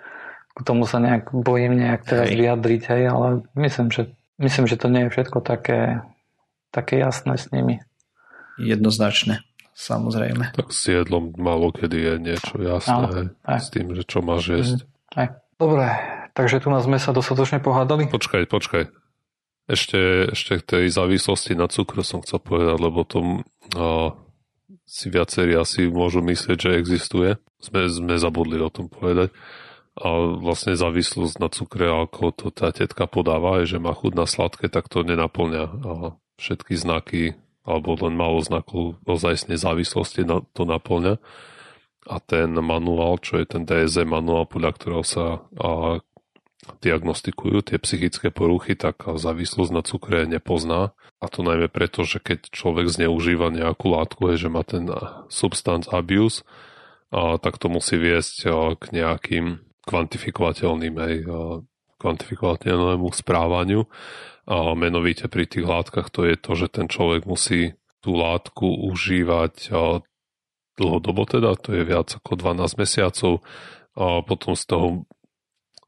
k tomu sa nejak bojím nejak teraz hej. vyjadriť, hej, ale myslím, že, myslím, že to nie je všetko také, také jasné s nimi. Jednoznačne samozrejme. Tak s jedlom malo kedy je niečo jasné, aj. s tým, že čo máš jesť. Mhm. Aj. Dobre, takže tu nás sme sa dostatočne pohádali. Počkaj, počkaj. Ešte, ešte k tej závislosti na cukru som chcel povedať, lebo to uh, si viacerí asi môžu myslieť, že existuje. Sme, sme zabudli o tom povedať. a vlastne závislosť na cukre a alkohol to tá tetka podáva, že má chuť na sladké, tak to nenaplňa a všetky znaky alebo len málo znakov ozajstnej závislosti to naplňa. A ten manuál, čo je ten DSM manuál, podľa ktorého sa a, diagnostikujú tie psychické poruchy, tak závislosť na cukre nepozná. A to najmä preto, že keď človek zneužíva nejakú látku, je, že má ten substance abuse, a, tak to musí viesť a, k nejakým kvantifikovateľným aj kvantifikovateľnému správaniu. A menovite pri tých látkach to je to, že ten človek musí tú látku užívať dlhodobo teda, to je viac ako 12 mesiacov a potom z toho,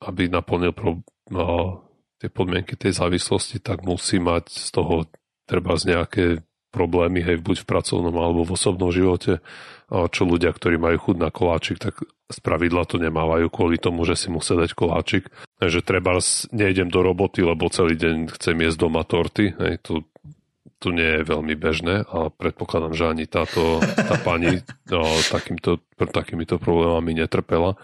aby naplnil pro, a, tie podmienky tej závislosti, tak musí mať z toho treba z nejaké problémy, hej, buď v pracovnom alebo v osobnom živote, čo ľudia, ktorí majú chud na koláčik, tak z pravidla to nemávajú kvôli tomu, že si musia dať koláčik. Takže treba nejdem do roboty, lebo celý deň chcem jesť doma torty. Hej, to, to nie je veľmi bežné a predpokladám, že ani táto tá pani no, takýmto, takýmito problémami netrpela.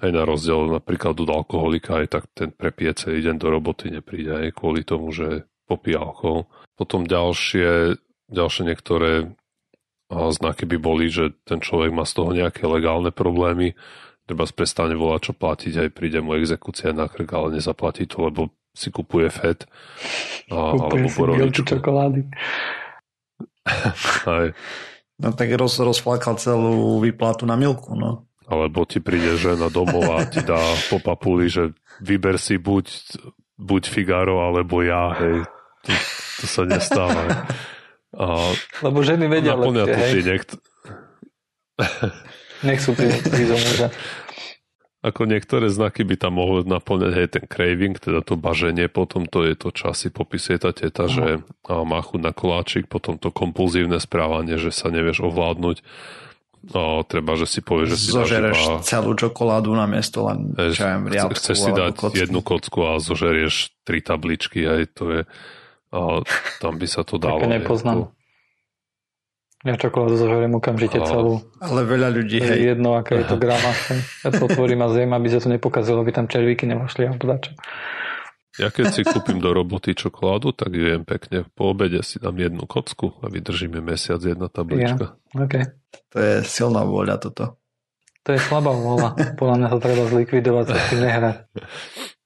Aj na rozdiel napríklad od alkoholika, aj tak ten prepije celý deň do roboty nepríde aj kvôli tomu, že popí alkohol. Potom ďalšie, ďalšie niektoré znaky by boli, že ten človek má z toho nejaké legálne problémy, treba prestane volať čo platiť, aj príde mu exekúcia na krk, ale nezaplatí to, lebo si kupuje FED a, alebo borovičku. čokolády. aj. No tak roz, rozflakal celú výplatu na milku, no. Alebo ti príde žena domov a ti dá po papuli, že vyber si buď, buď Figaro, alebo ja, hej. To, to sa nestáva. A Lebo ženy vedia lepšie, hej. Nech... Prísť do muža. Ako niektoré znaky by tam mohli naplňať aj ten craving, teda to baženie, potom to je to, čo asi popisuje tá teta, uh-huh. že má chuť na koláčik, potom to kompulzívne správanie, že sa nevieš ovládnuť, a treba, že si povieš, že si Zožereš iba... celú čokoládu na miesto len čo viem, riadku, Chceš si dať kocku. jednu kocku a zožerieš tri tabličky, aj to je a tam by sa to dalo. Také nepoznám. Ja čokoládu zožeriem okamžite a... celú. Ale veľa ľudí, je hej. jedno, aká je to grama. Ja to otvorím a zjem, aby sa to nepokazilo, aby tam červíky nemošli alebo dačo. Ja keď si kúpim do roboty čokoládu, tak ju jem pekne. Po obede si dám jednu kocku a vydržíme mesiac jedna tablička. Ja, okay. To je silná vôľa toto. To je slabá vôľa. Podľa mňa sa treba zlikvidovať, sa s tým nehrať.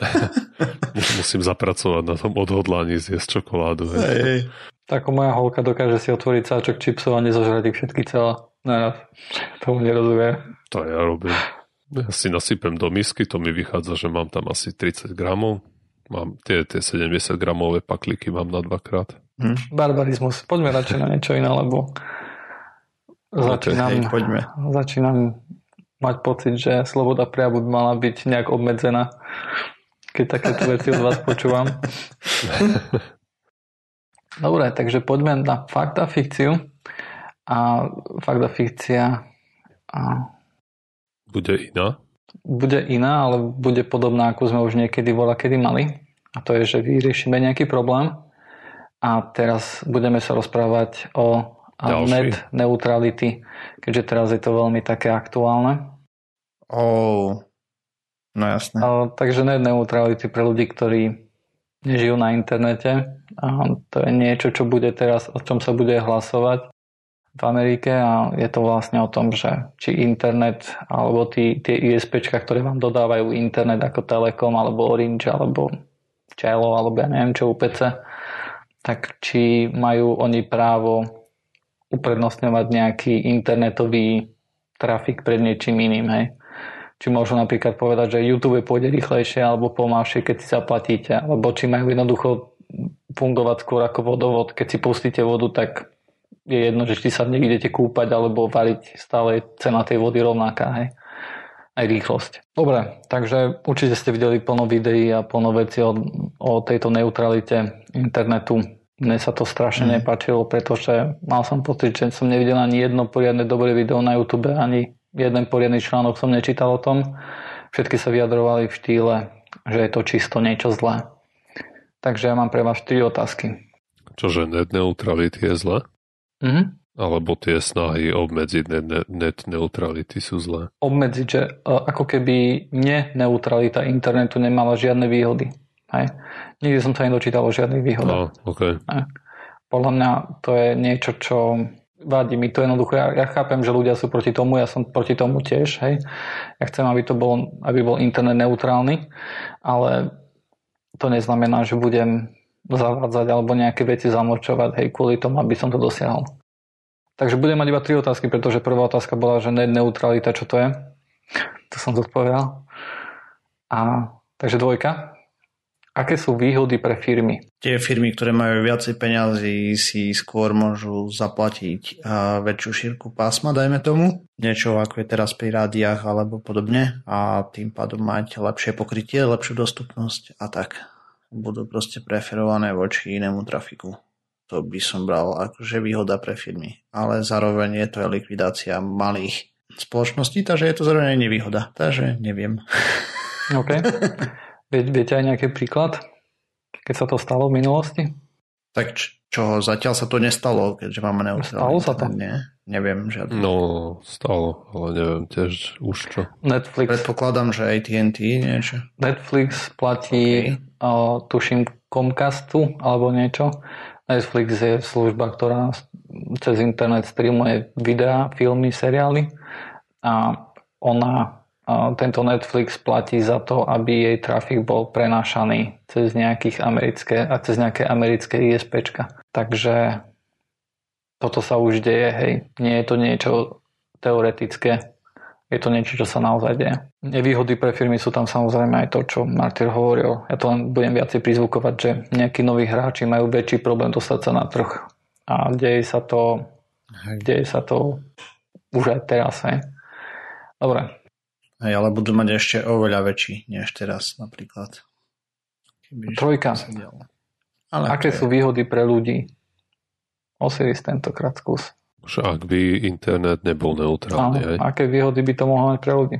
Musím zapracovať na tom odhodlaní zjesť čokoládu. Hej. Tak moja holka dokáže si otvoriť sáčok čipsov a nezožrať ich všetky celá. Naraz. Tomu nerozumie. To ja robím. Ja si nasypem do misky, to mi vychádza, že mám tam asi 30 gramov. Mám tie, tie 70 gramové pakliky mám na dvakrát. Hm. Barbarizmus. Poďme radšej na niečo iné, lebo začínam, hej, poďme. začínam mať pocit, že sloboda prejavu by mala byť nejak obmedzená keď takéto veci od vás počúvam. Dobre, takže poďme na fakt a fikciu. A fakt a fikcia a... Bude iná? Bude iná, ale bude podobná, ako sme už niekedy vola kedy mali. A to je, že vyriešime nejaký problém a teraz budeme sa rozprávať o Ďalší. net neutrality, keďže teraz je to veľmi také aktuálne. Oh, No jasné. A, takže net neutrality pre ľudí, ktorí nežijú na internete. A to je niečo, čo bude teraz, o čom sa bude hlasovať v Amerike a je to vlastne o tom, že či internet alebo tí, tie ISP, ktoré vám dodávajú internet ako Telekom alebo Orange alebo Čelo alebo ja neviem čo UPC, tak či majú oni právo uprednostňovať nejaký internetový trafik pred niečím iným, hej či môžu napríklad povedať, že YouTube pôjde rýchlejšie alebo pomalšie, keď si zaplatíte, alebo či majú jednoducho fungovať skôr ako vodovod. Keď si pustíte vodu, tak je jedno, že či sa idete kúpať alebo variť, stále je cena tej vody rovnaká. Hej? Aj rýchlosť. Dobre, takže určite ste videli plno videí a plno veci o, o tejto neutralite internetu. Mne sa to strašne mm. nepáčilo, pretože mal som pocit, že som nevidel ani jedno poriadne dobré video na YouTube, ani jeden poriadny článok som nečítal o tom. Všetky sa vyjadrovali v štýle, že je to čisto niečo zlé. Takže ja mám pre vás 4 otázky. Čože net neutrality je zlé? Mhm. Alebo tie snahy obmedziť net, net neutrality sú zlé? Obmedziť, že uh, ako keby neneutralita internetu nemala žiadne výhody. Hej? Nikdy som sa nedočítal o žiadnych výhodách. No, okay. Podľa mňa to je niečo, čo vadí mi to jednoducho. Ja, ja chápem, že ľudia sú proti tomu, ja som proti tomu tiež. Hej? Ja chcem, aby to bol, aby bol internet neutrálny, ale to neznamená, že budem zavádzať alebo nejaké veci zamlčovať, hej, kvôli tomu, aby som to dosiahol. Takže budem mať iba tri otázky, pretože prvá otázka bola, že net neutralita, čo to je? To som zodpovedal. A, takže dvojka. Aké sú výhody pre firmy? Tie firmy, ktoré majú viacej peňazí, si skôr môžu zaplatiť väčšiu šírku pásma, dajme tomu. Niečo ako je teraz pri rádiách alebo podobne a tým pádom mať lepšie pokrytie, lepšiu dostupnosť a tak. Budú proste preferované voči inému trafiku to by som bral akože výhoda pre firmy. Ale zároveň je to aj likvidácia malých spoločností, takže je to zároveň nevýhoda. Takže neviem. OK. Vie, viete aj nejaký príklad, keď sa to stalo v minulosti? Tak čo, zatiaľ sa to nestalo, keďže máme neutrálny. Stalo sa to? Nie, neviem žiadne. No, stalo, ale neviem tiež už čo. Netflix. Predpokladám, že AT&T niečo. Netflix platí, okay. uh, tuším, Comcastu alebo niečo Netflix je služba, ktorá cez internet streamuje videá, filmy, seriály a ona, tento Netflix platí za to, aby jej trafik bol prenášaný cez, nejakých americké, a cez nejaké americké ISPčka. Takže toto sa už deje, hej. Nie je to niečo teoretické, je to niečo, čo sa naozaj deje. Nevýhody pre firmy sú tam samozrejme aj to, čo Martyr hovoril. Ja to len budem viacej prizvukovať, že nejakí noví hráči majú väčší problém dostať sa na trh. A deje sa to, deje sa to už aj teraz. Hej. Dobre. Hej, ale budú mať ešte oveľa väčší než teraz napríklad. Kebyže Trojka. Ale Aké sú výhody pre ľudí? Osiris tentokrát skús. Však by internet nebol neutrálny. Áno, aké výhody by to mohlo mať pre ľudí?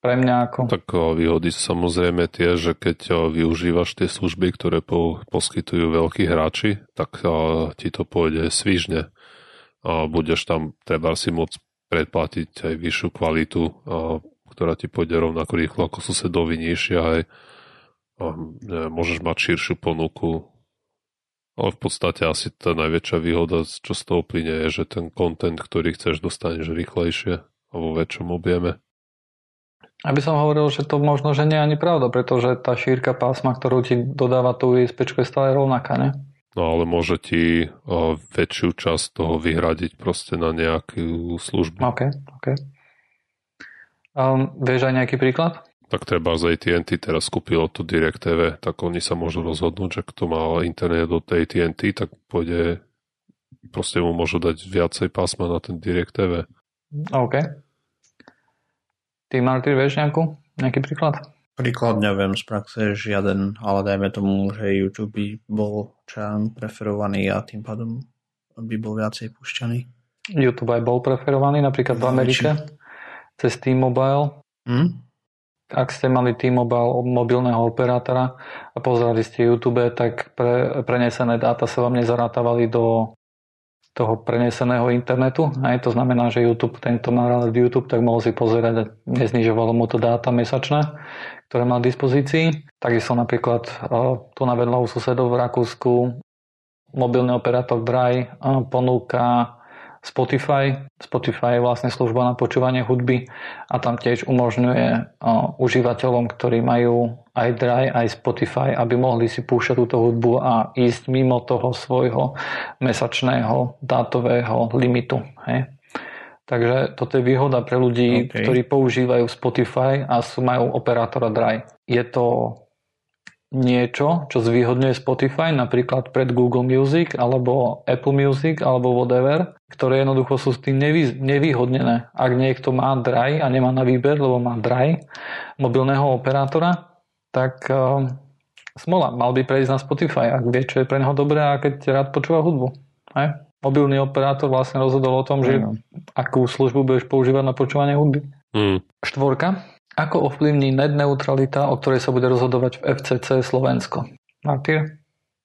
Pre mňa ako? Tak výhody sú samozrejme tie, že keď využívaš tie služby, ktoré po, poskytujú veľkí hráči, tak ti to pôjde svižne. A budeš tam treba si môcť predplatiť aj vyššiu kvalitu, a, ktorá ti pôjde rovnako rýchlo ako susedovi nižšia aj ne, môžeš mať širšiu ponuku ale v podstate asi tá najväčšia výhoda, čo z toho plyne, je, že ten content, ktorý chceš, dostaneš rýchlejšie a vo väčšom objeme. Aby som hovoril, že to možno, že nie je ani pravda, pretože tá šírka pásma, ktorú ti dodáva tú ISP, je stále rovnaká, ne? No ale môže ti o, väčšiu časť toho vyhradiť proste na nejakú službu. OK, OK. Um, vieš aj nejaký príklad? tak treba z AT&T teraz kúpilo to Direct TV, tak oni sa môžu rozhodnúť, že kto má internet od AT&T, tak pôjde, proste mu môžu dať viacej pásma na ten Direct TV. OK. Ty, Martin, vieš nejakú, nejaký príklad? Príklad neviem z praxe žiaden, ale dajme tomu, že YouTube by bol čo preferovaný a tým pádom by bol viacej pušťaný. YouTube aj bol preferovaný, napríklad v Amerike, cez T-Mobile. Hm? ak ste mali T-Mobile mobilného operátora a pozerali ste YouTube, tak pre, prenesené dáta sa vám nezarátavali do toho preneseného internetu. Aj to znamená, že YouTube, tento má rád YouTube, tak mohol si pozerať a neznižovalo mu to dáta mesačné, ktoré má v dispozícii. Takisto napríklad tu na vedľa u susedov v Rakúsku mobilný operátor Dry ponúka Spotify. Spotify je vlastne služba na počúvanie hudby a tam tiež umožňuje užívateľom, ktorí majú aj Dry, aj Spotify, aby mohli si púšťať túto hudbu a ísť mimo toho svojho mesačného dátového limitu. Hej. Takže toto je výhoda pre ľudí, okay. ktorí používajú Spotify a sú, majú operátora Dry. Je to niečo, čo zvýhodňuje Spotify, napríklad pred Google Music alebo Apple Music alebo whatever, ktoré jednoducho sú s tým nevý, nevýhodnené. Ak niekto má Dry a nemá na výber, lebo má Dry mobilného operátora, tak uh, smola, mal by prejsť na Spotify, ak vie, čo je pre neho dobré a keď rád počúva hudbu. Aj? Mobilný operátor vlastne rozhodol o tom, že akú službu budeš používať na počúvanie hudby. Mm. Štvorka. Ako ovplyvní net neutralita, o ktorej sa bude rozhodovať v FCC Slovensko? Martyr,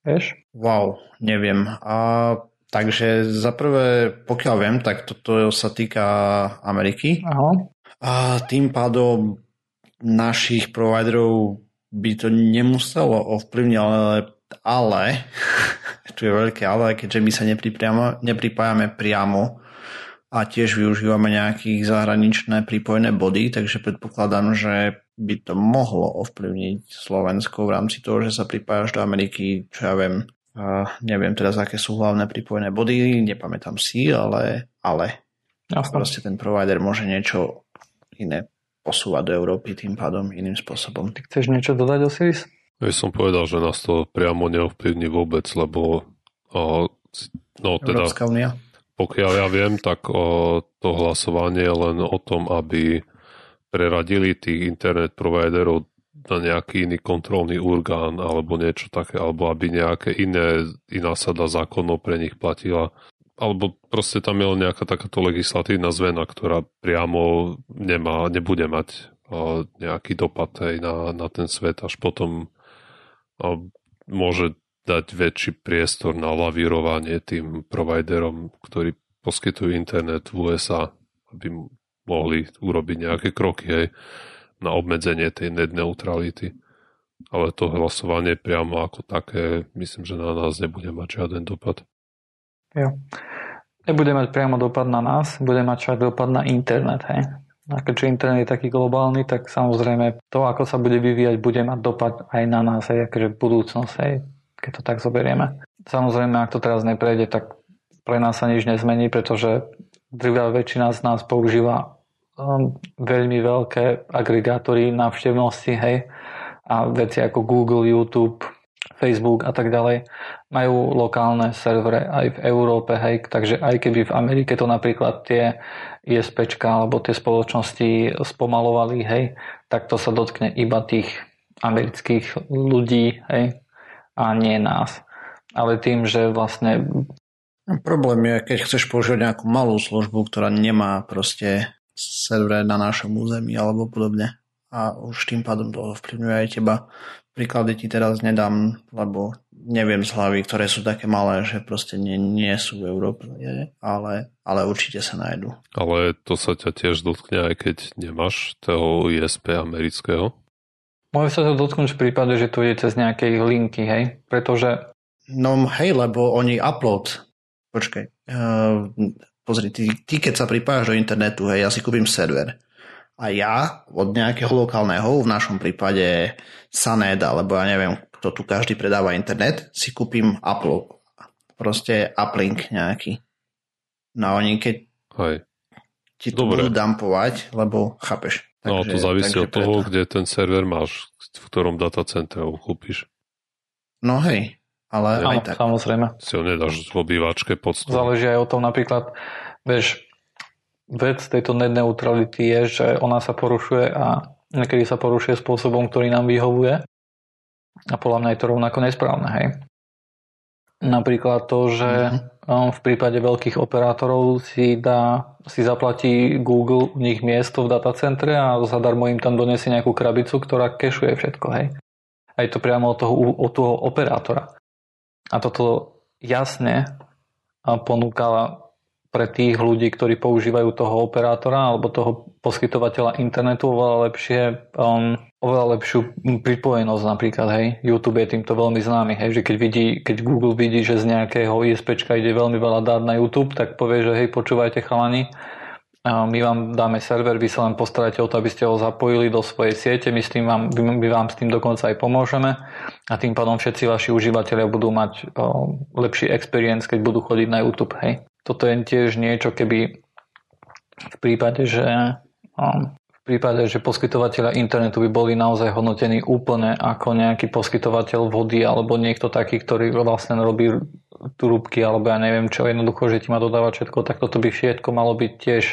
vieš? Wow, neviem. A Takže za prvé, pokiaľ viem, tak toto sa týka Ameriky. Aha. A tým pádom našich providerov by to nemuselo ovplyvniť, ale, ale tu je veľké ale, keďže my sa nepripájame priamo a tiež využívame nejakých zahraničné prípojné body, takže predpokladám, že by to mohlo ovplyvniť Slovensko v rámci toho, že sa pripájaš do Ameriky, čo ja viem, uh, neviem teraz, aké sú hlavné pripojené body, nepamätám si, ale, ale Jasne. proste ten provider môže niečo iné posúvať do Európy tým pádom iným spôsobom. Ty chceš niečo dodať, Osiris? Ja som povedal, že nás to priamo neovplyvní vôbec, lebo o, no teda, Európska únia? Pokiaľ ja viem, tak o, to hlasovanie je len o tom, aby preradili tých internet providerov na nejaký iný kontrolný orgán alebo niečo také, alebo aby nejaké iné, iná sada zákonov pre nich platila. Alebo proste tam je len nejaká takáto legislatívna zmena, ktorá priamo nemá, nebude mať uh, nejaký dopad aj na, na ten svet, až potom uh, môže dať väčší priestor na lavírovanie tým providerom, ktorí poskytujú internet v USA, aby mohli urobiť nejaké kroky hej, na obmedzenie tej net neutrality. Ale to hlasovanie priamo ako také, myslím, že na nás nebude mať žiaden dopad. Jo. Nebude mať priamo dopad na nás, bude mať však dopad na internet. Hej. A keďže internet je taký globálny, tak samozrejme to, ako sa bude vyvíjať, bude mať dopad aj na nás, hej, akože budúcnosť, hej, keď to tak zoberieme. Samozrejme, ak to teraz neprejde, tak pre nás sa nič nezmení, pretože drvá väčšina z nás používa um, veľmi veľké agregátory návštevnosti, hej, a veci ako Google, YouTube, Facebook a tak ďalej majú lokálne servere aj v Európe, hej, takže aj keby v Amerike to napríklad tie ISPčka alebo tie spoločnosti spomalovali, hej, tak to sa dotkne iba tých amerických ľudí, hej, a nie nás. Ale tým, že vlastne... Problém je, keď chceš používať nejakú malú službu, ktorá nemá proste servere na našom území alebo podobne a už tým pádom to ovplyvňuje aj teba. Príklady ti teraz nedám, lebo neviem z hlavy, ktoré sú také malé, že proste nie, nie sú v Európe, ale, ale určite sa nájdu. Ale to sa ťa tiež dotkne, aj keď nemáš toho ISP amerického? Môže sa to dotknúť v prípade, že to ide cez nejaké linky, hej? Pretože... No hej, lebo oni upload... Počkaj. Uh, pozri, ty, ty keď sa pripájaš do internetu, hej, ja si kúpim server a ja od nejakého lokálneho, v našom prípade Sanet, alebo ja neviem, kto tu každý predáva internet, si kúpim Apple, proste uplink nejaký. No a oni keď Hej. ti to Dobre. budú dumpovať, lebo chápeš. No to závisí od toho, preto. kde ten server máš, v ktorom datacentre ho kúpiš. No hej, ale Áno, aj tak. samozrejme. Si ho nedáš v obývačke pod stôl. Záleží aj o tom napríklad, vieš, vec tejto net neutrality je, že ona sa porušuje a niekedy sa porušuje spôsobom, ktorý nám vyhovuje a podľa mňa je to rovnako nesprávne, hej. Napríklad to, že mm-hmm. V prípade veľkých operátorov si dá, si zaplatí Google u nich miesto v datacentre a zadarmo im tam donesie nejakú krabicu, ktorá kešuje všetko, hej. A je to priamo od toho, od toho operátora. A toto jasne ponúka pre tých ľudí, ktorí používajú toho operátora alebo toho poskytovateľa internetu oveľa lepšie, um, oveľa lepšiu pripojenosť napríklad, hej. YouTube je týmto veľmi známy, hej, že keď, vidí, keď Google vidí, že z nejakého ISPčka ide veľmi veľa dát na YouTube, tak povie, že hej, počúvajte chalani, my vám dáme server, vy sa len postaráte o to, aby ste ho zapojili do svojej siete, my, s tým vám, my vám s tým dokonca aj pomôžeme a tým pádom všetci vaši užívateľia budú mať o, lepší experience, keď budú chodiť na YouTube, hej toto je tiež niečo, keby v prípade, že v prípade, že poskytovateľa internetu by boli naozaj hodnotení úplne ako nejaký poskytovateľ vody alebo niekto taký, ktorý vlastne robí trúbky alebo ja neviem čo, jednoducho, že ti má dodávať všetko, tak toto by všetko malo byť tiež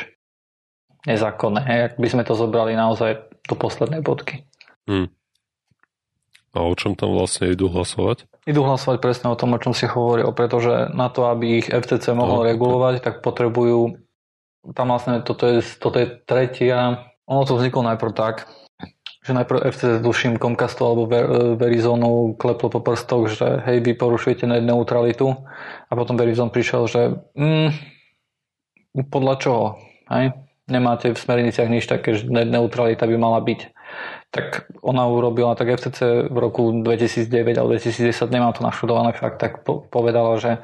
nezákonné, ak by sme to zobrali naozaj do poslednej bodky. Hmm. A o čom tam vlastne idú hlasovať? Idú hlasovať presne o tom, o čom si hovoril, pretože na to, aby ich FCC mohol no, regulovať, tak potrebujú, tam vlastne toto je, toto je tretia, ono to vzniklo najprv tak, že najprv FCC tuším Comcastu alebo Verizonu kleplo po prstoch, že hej, vy porušujete net neutralitu a potom Verizon prišiel, že mm, podľa čoho? Hej? Nemáte v smerniciach nič také, že net neutralita by mala byť tak ona urobila, tak FCC v roku 2009 alebo 2010 nemá to naštudované fakt, tak po, povedala, že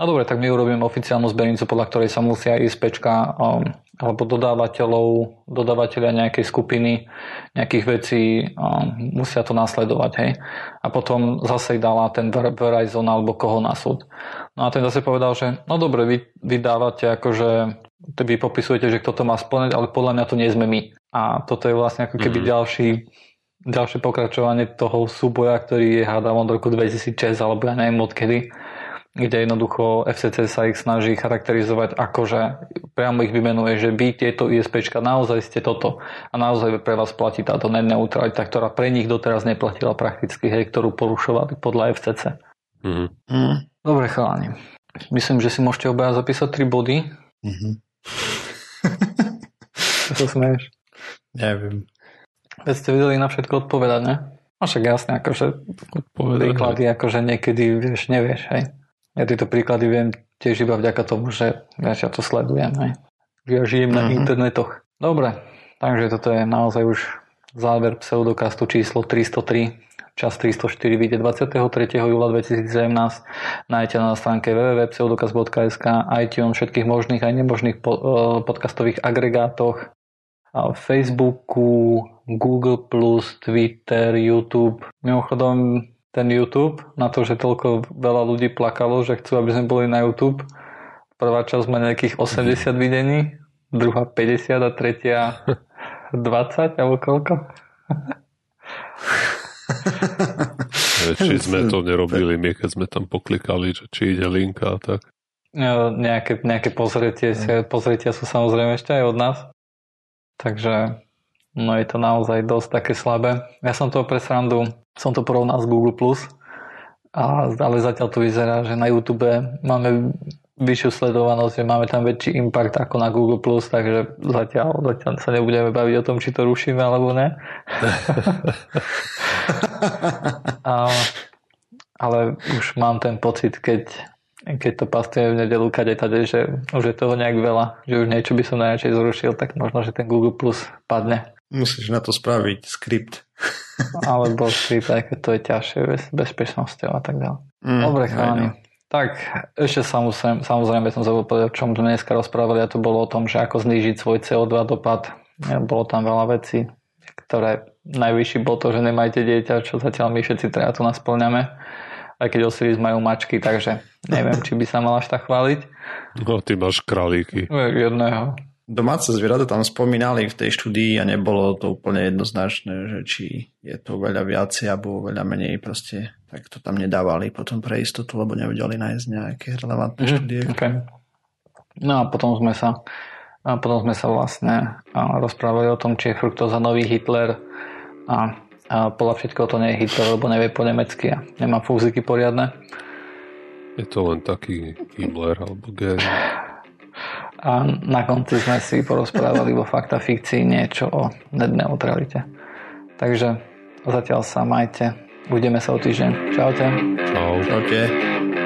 no dobre, tak my urobíme oficiálnu zbernicu, podľa ktorej sa musia pečka um, alebo dodávateľov, dodávateľia nejakej skupiny, nejakých vecí um, musia to nasledovať, hej. A potom zase dala ten Verizon alebo koho na súd. No a ten zase povedal, že no dobre, vy, vy dávate akože vy popisujete, že kto to má splniť, ale podľa mňa to nie sme my. A toto je vlastne ako keby mm. ďalší, ďalšie pokračovanie toho súboja, ktorý je hádam od roku 2006 alebo ja neviem odkedy, kde jednoducho FCC sa ich snaží charakterizovať ako, že priamo ich vymenuje, že vy tieto ISPčka naozaj ste toto a naozaj pre vás platí táto neutralita, ktorá pre nich doteraz neplatila prakticky, hej, ktorú porušovali podľa FCC. Mm. Mm. Dobre chalani, myslím, že si môžete obaja zapísať 3 body. Mm-hmm. Čo smeješ? Neviem. Veď ste vedeli na všetko odpovedať, ne? No však jasne, akože odpovedať, príklady, ne? akože niekedy vieš, nevieš, hej. Ja tieto príklady viem tiež iba vďaka tomu, že ja to sledujem, hej. Ja žijem uh-huh. na mhm. internetoch. Dobre, takže toto je naozaj už záver pseudokastu číslo 303 čas 304 vyjde 23. júla 2017. Nájdete na stránke www.pseudokaz.sk iTunes, všetkých možných aj nemožných eh, podcastových agregátoch Facebooku, Google+, Twitter, YouTube. Mimochodom, ten YouTube, na to, že toľko veľa ľudí plakalo, že chcú, aby sme boli na YouTube. Prvá časť má nejakých 80 videní, druhá 50 a tretia 20 alebo koľko? či sme to nerobili my, keď sme tam poklikali, že či ide linka a tak. No, nejaké, nejaké pozretie, pozretia sú samozrejme ešte aj od nás. Takže no je to naozaj dosť také slabé. Ja som to pre srandu, som to porovnal s Google+, a, ale zatiaľ to vyzerá, že na YouTube máme vyššiu sledovanosť, že máme tam väčší impact ako na Google+, takže zatiaľ, zatiaľ sa nebudeme baviť o tom, či to rušíme alebo ne. a, ale už mám ten pocit, keď keď to pastuje v nedelu kade tade, že už je toho nejak veľa, že už niečo by som najradšej zrušil, tak možno, že ten Google Plus padne. Musíš na to spraviť skript. Alebo skript, aj keď to je ťažšie bez bezpečnosťou a tak ďalej. Mm, Dobre, chalani. Tak, ešte samozrejme, samozrejme som zabudol povedať, o čom sme dneska rozprávali a to bolo o tom, že ako znížiť svoj CO2 dopad. Bolo tam veľa vecí, ktoré najvyšší bol to, že nemajte dieťa, čo zatiaľ my všetci teda tu nás splňame aj keď Osiris majú mačky, takže neviem, či by sa mal až tak chváliť. No, ty máš kralíky. Jedného. Domáce zvieratá tam spomínali v tej štúdii a nebolo to úplne jednoznačné, že či je to veľa viacej alebo veľa menej proste, tak to tam nedávali potom pre istotu, lebo nevedeli nájsť nejaké relevantné mm, štúdie. Okay. No a potom sme sa a potom sme sa vlastne rozprávali o tom, či je fruktóza nový Hitler a a podľa všetkého to nie je Hitler, lebo nevie po nemecky a nemá fúziky poriadne. Je to len taký Himmler alebo Gary. A na konci sme si porozprávali vo fakta fikcii niečo o net neutralite. Takže zatiaľ sa majte. Budeme sa o týždeň. Čaute. Čau. Čaute.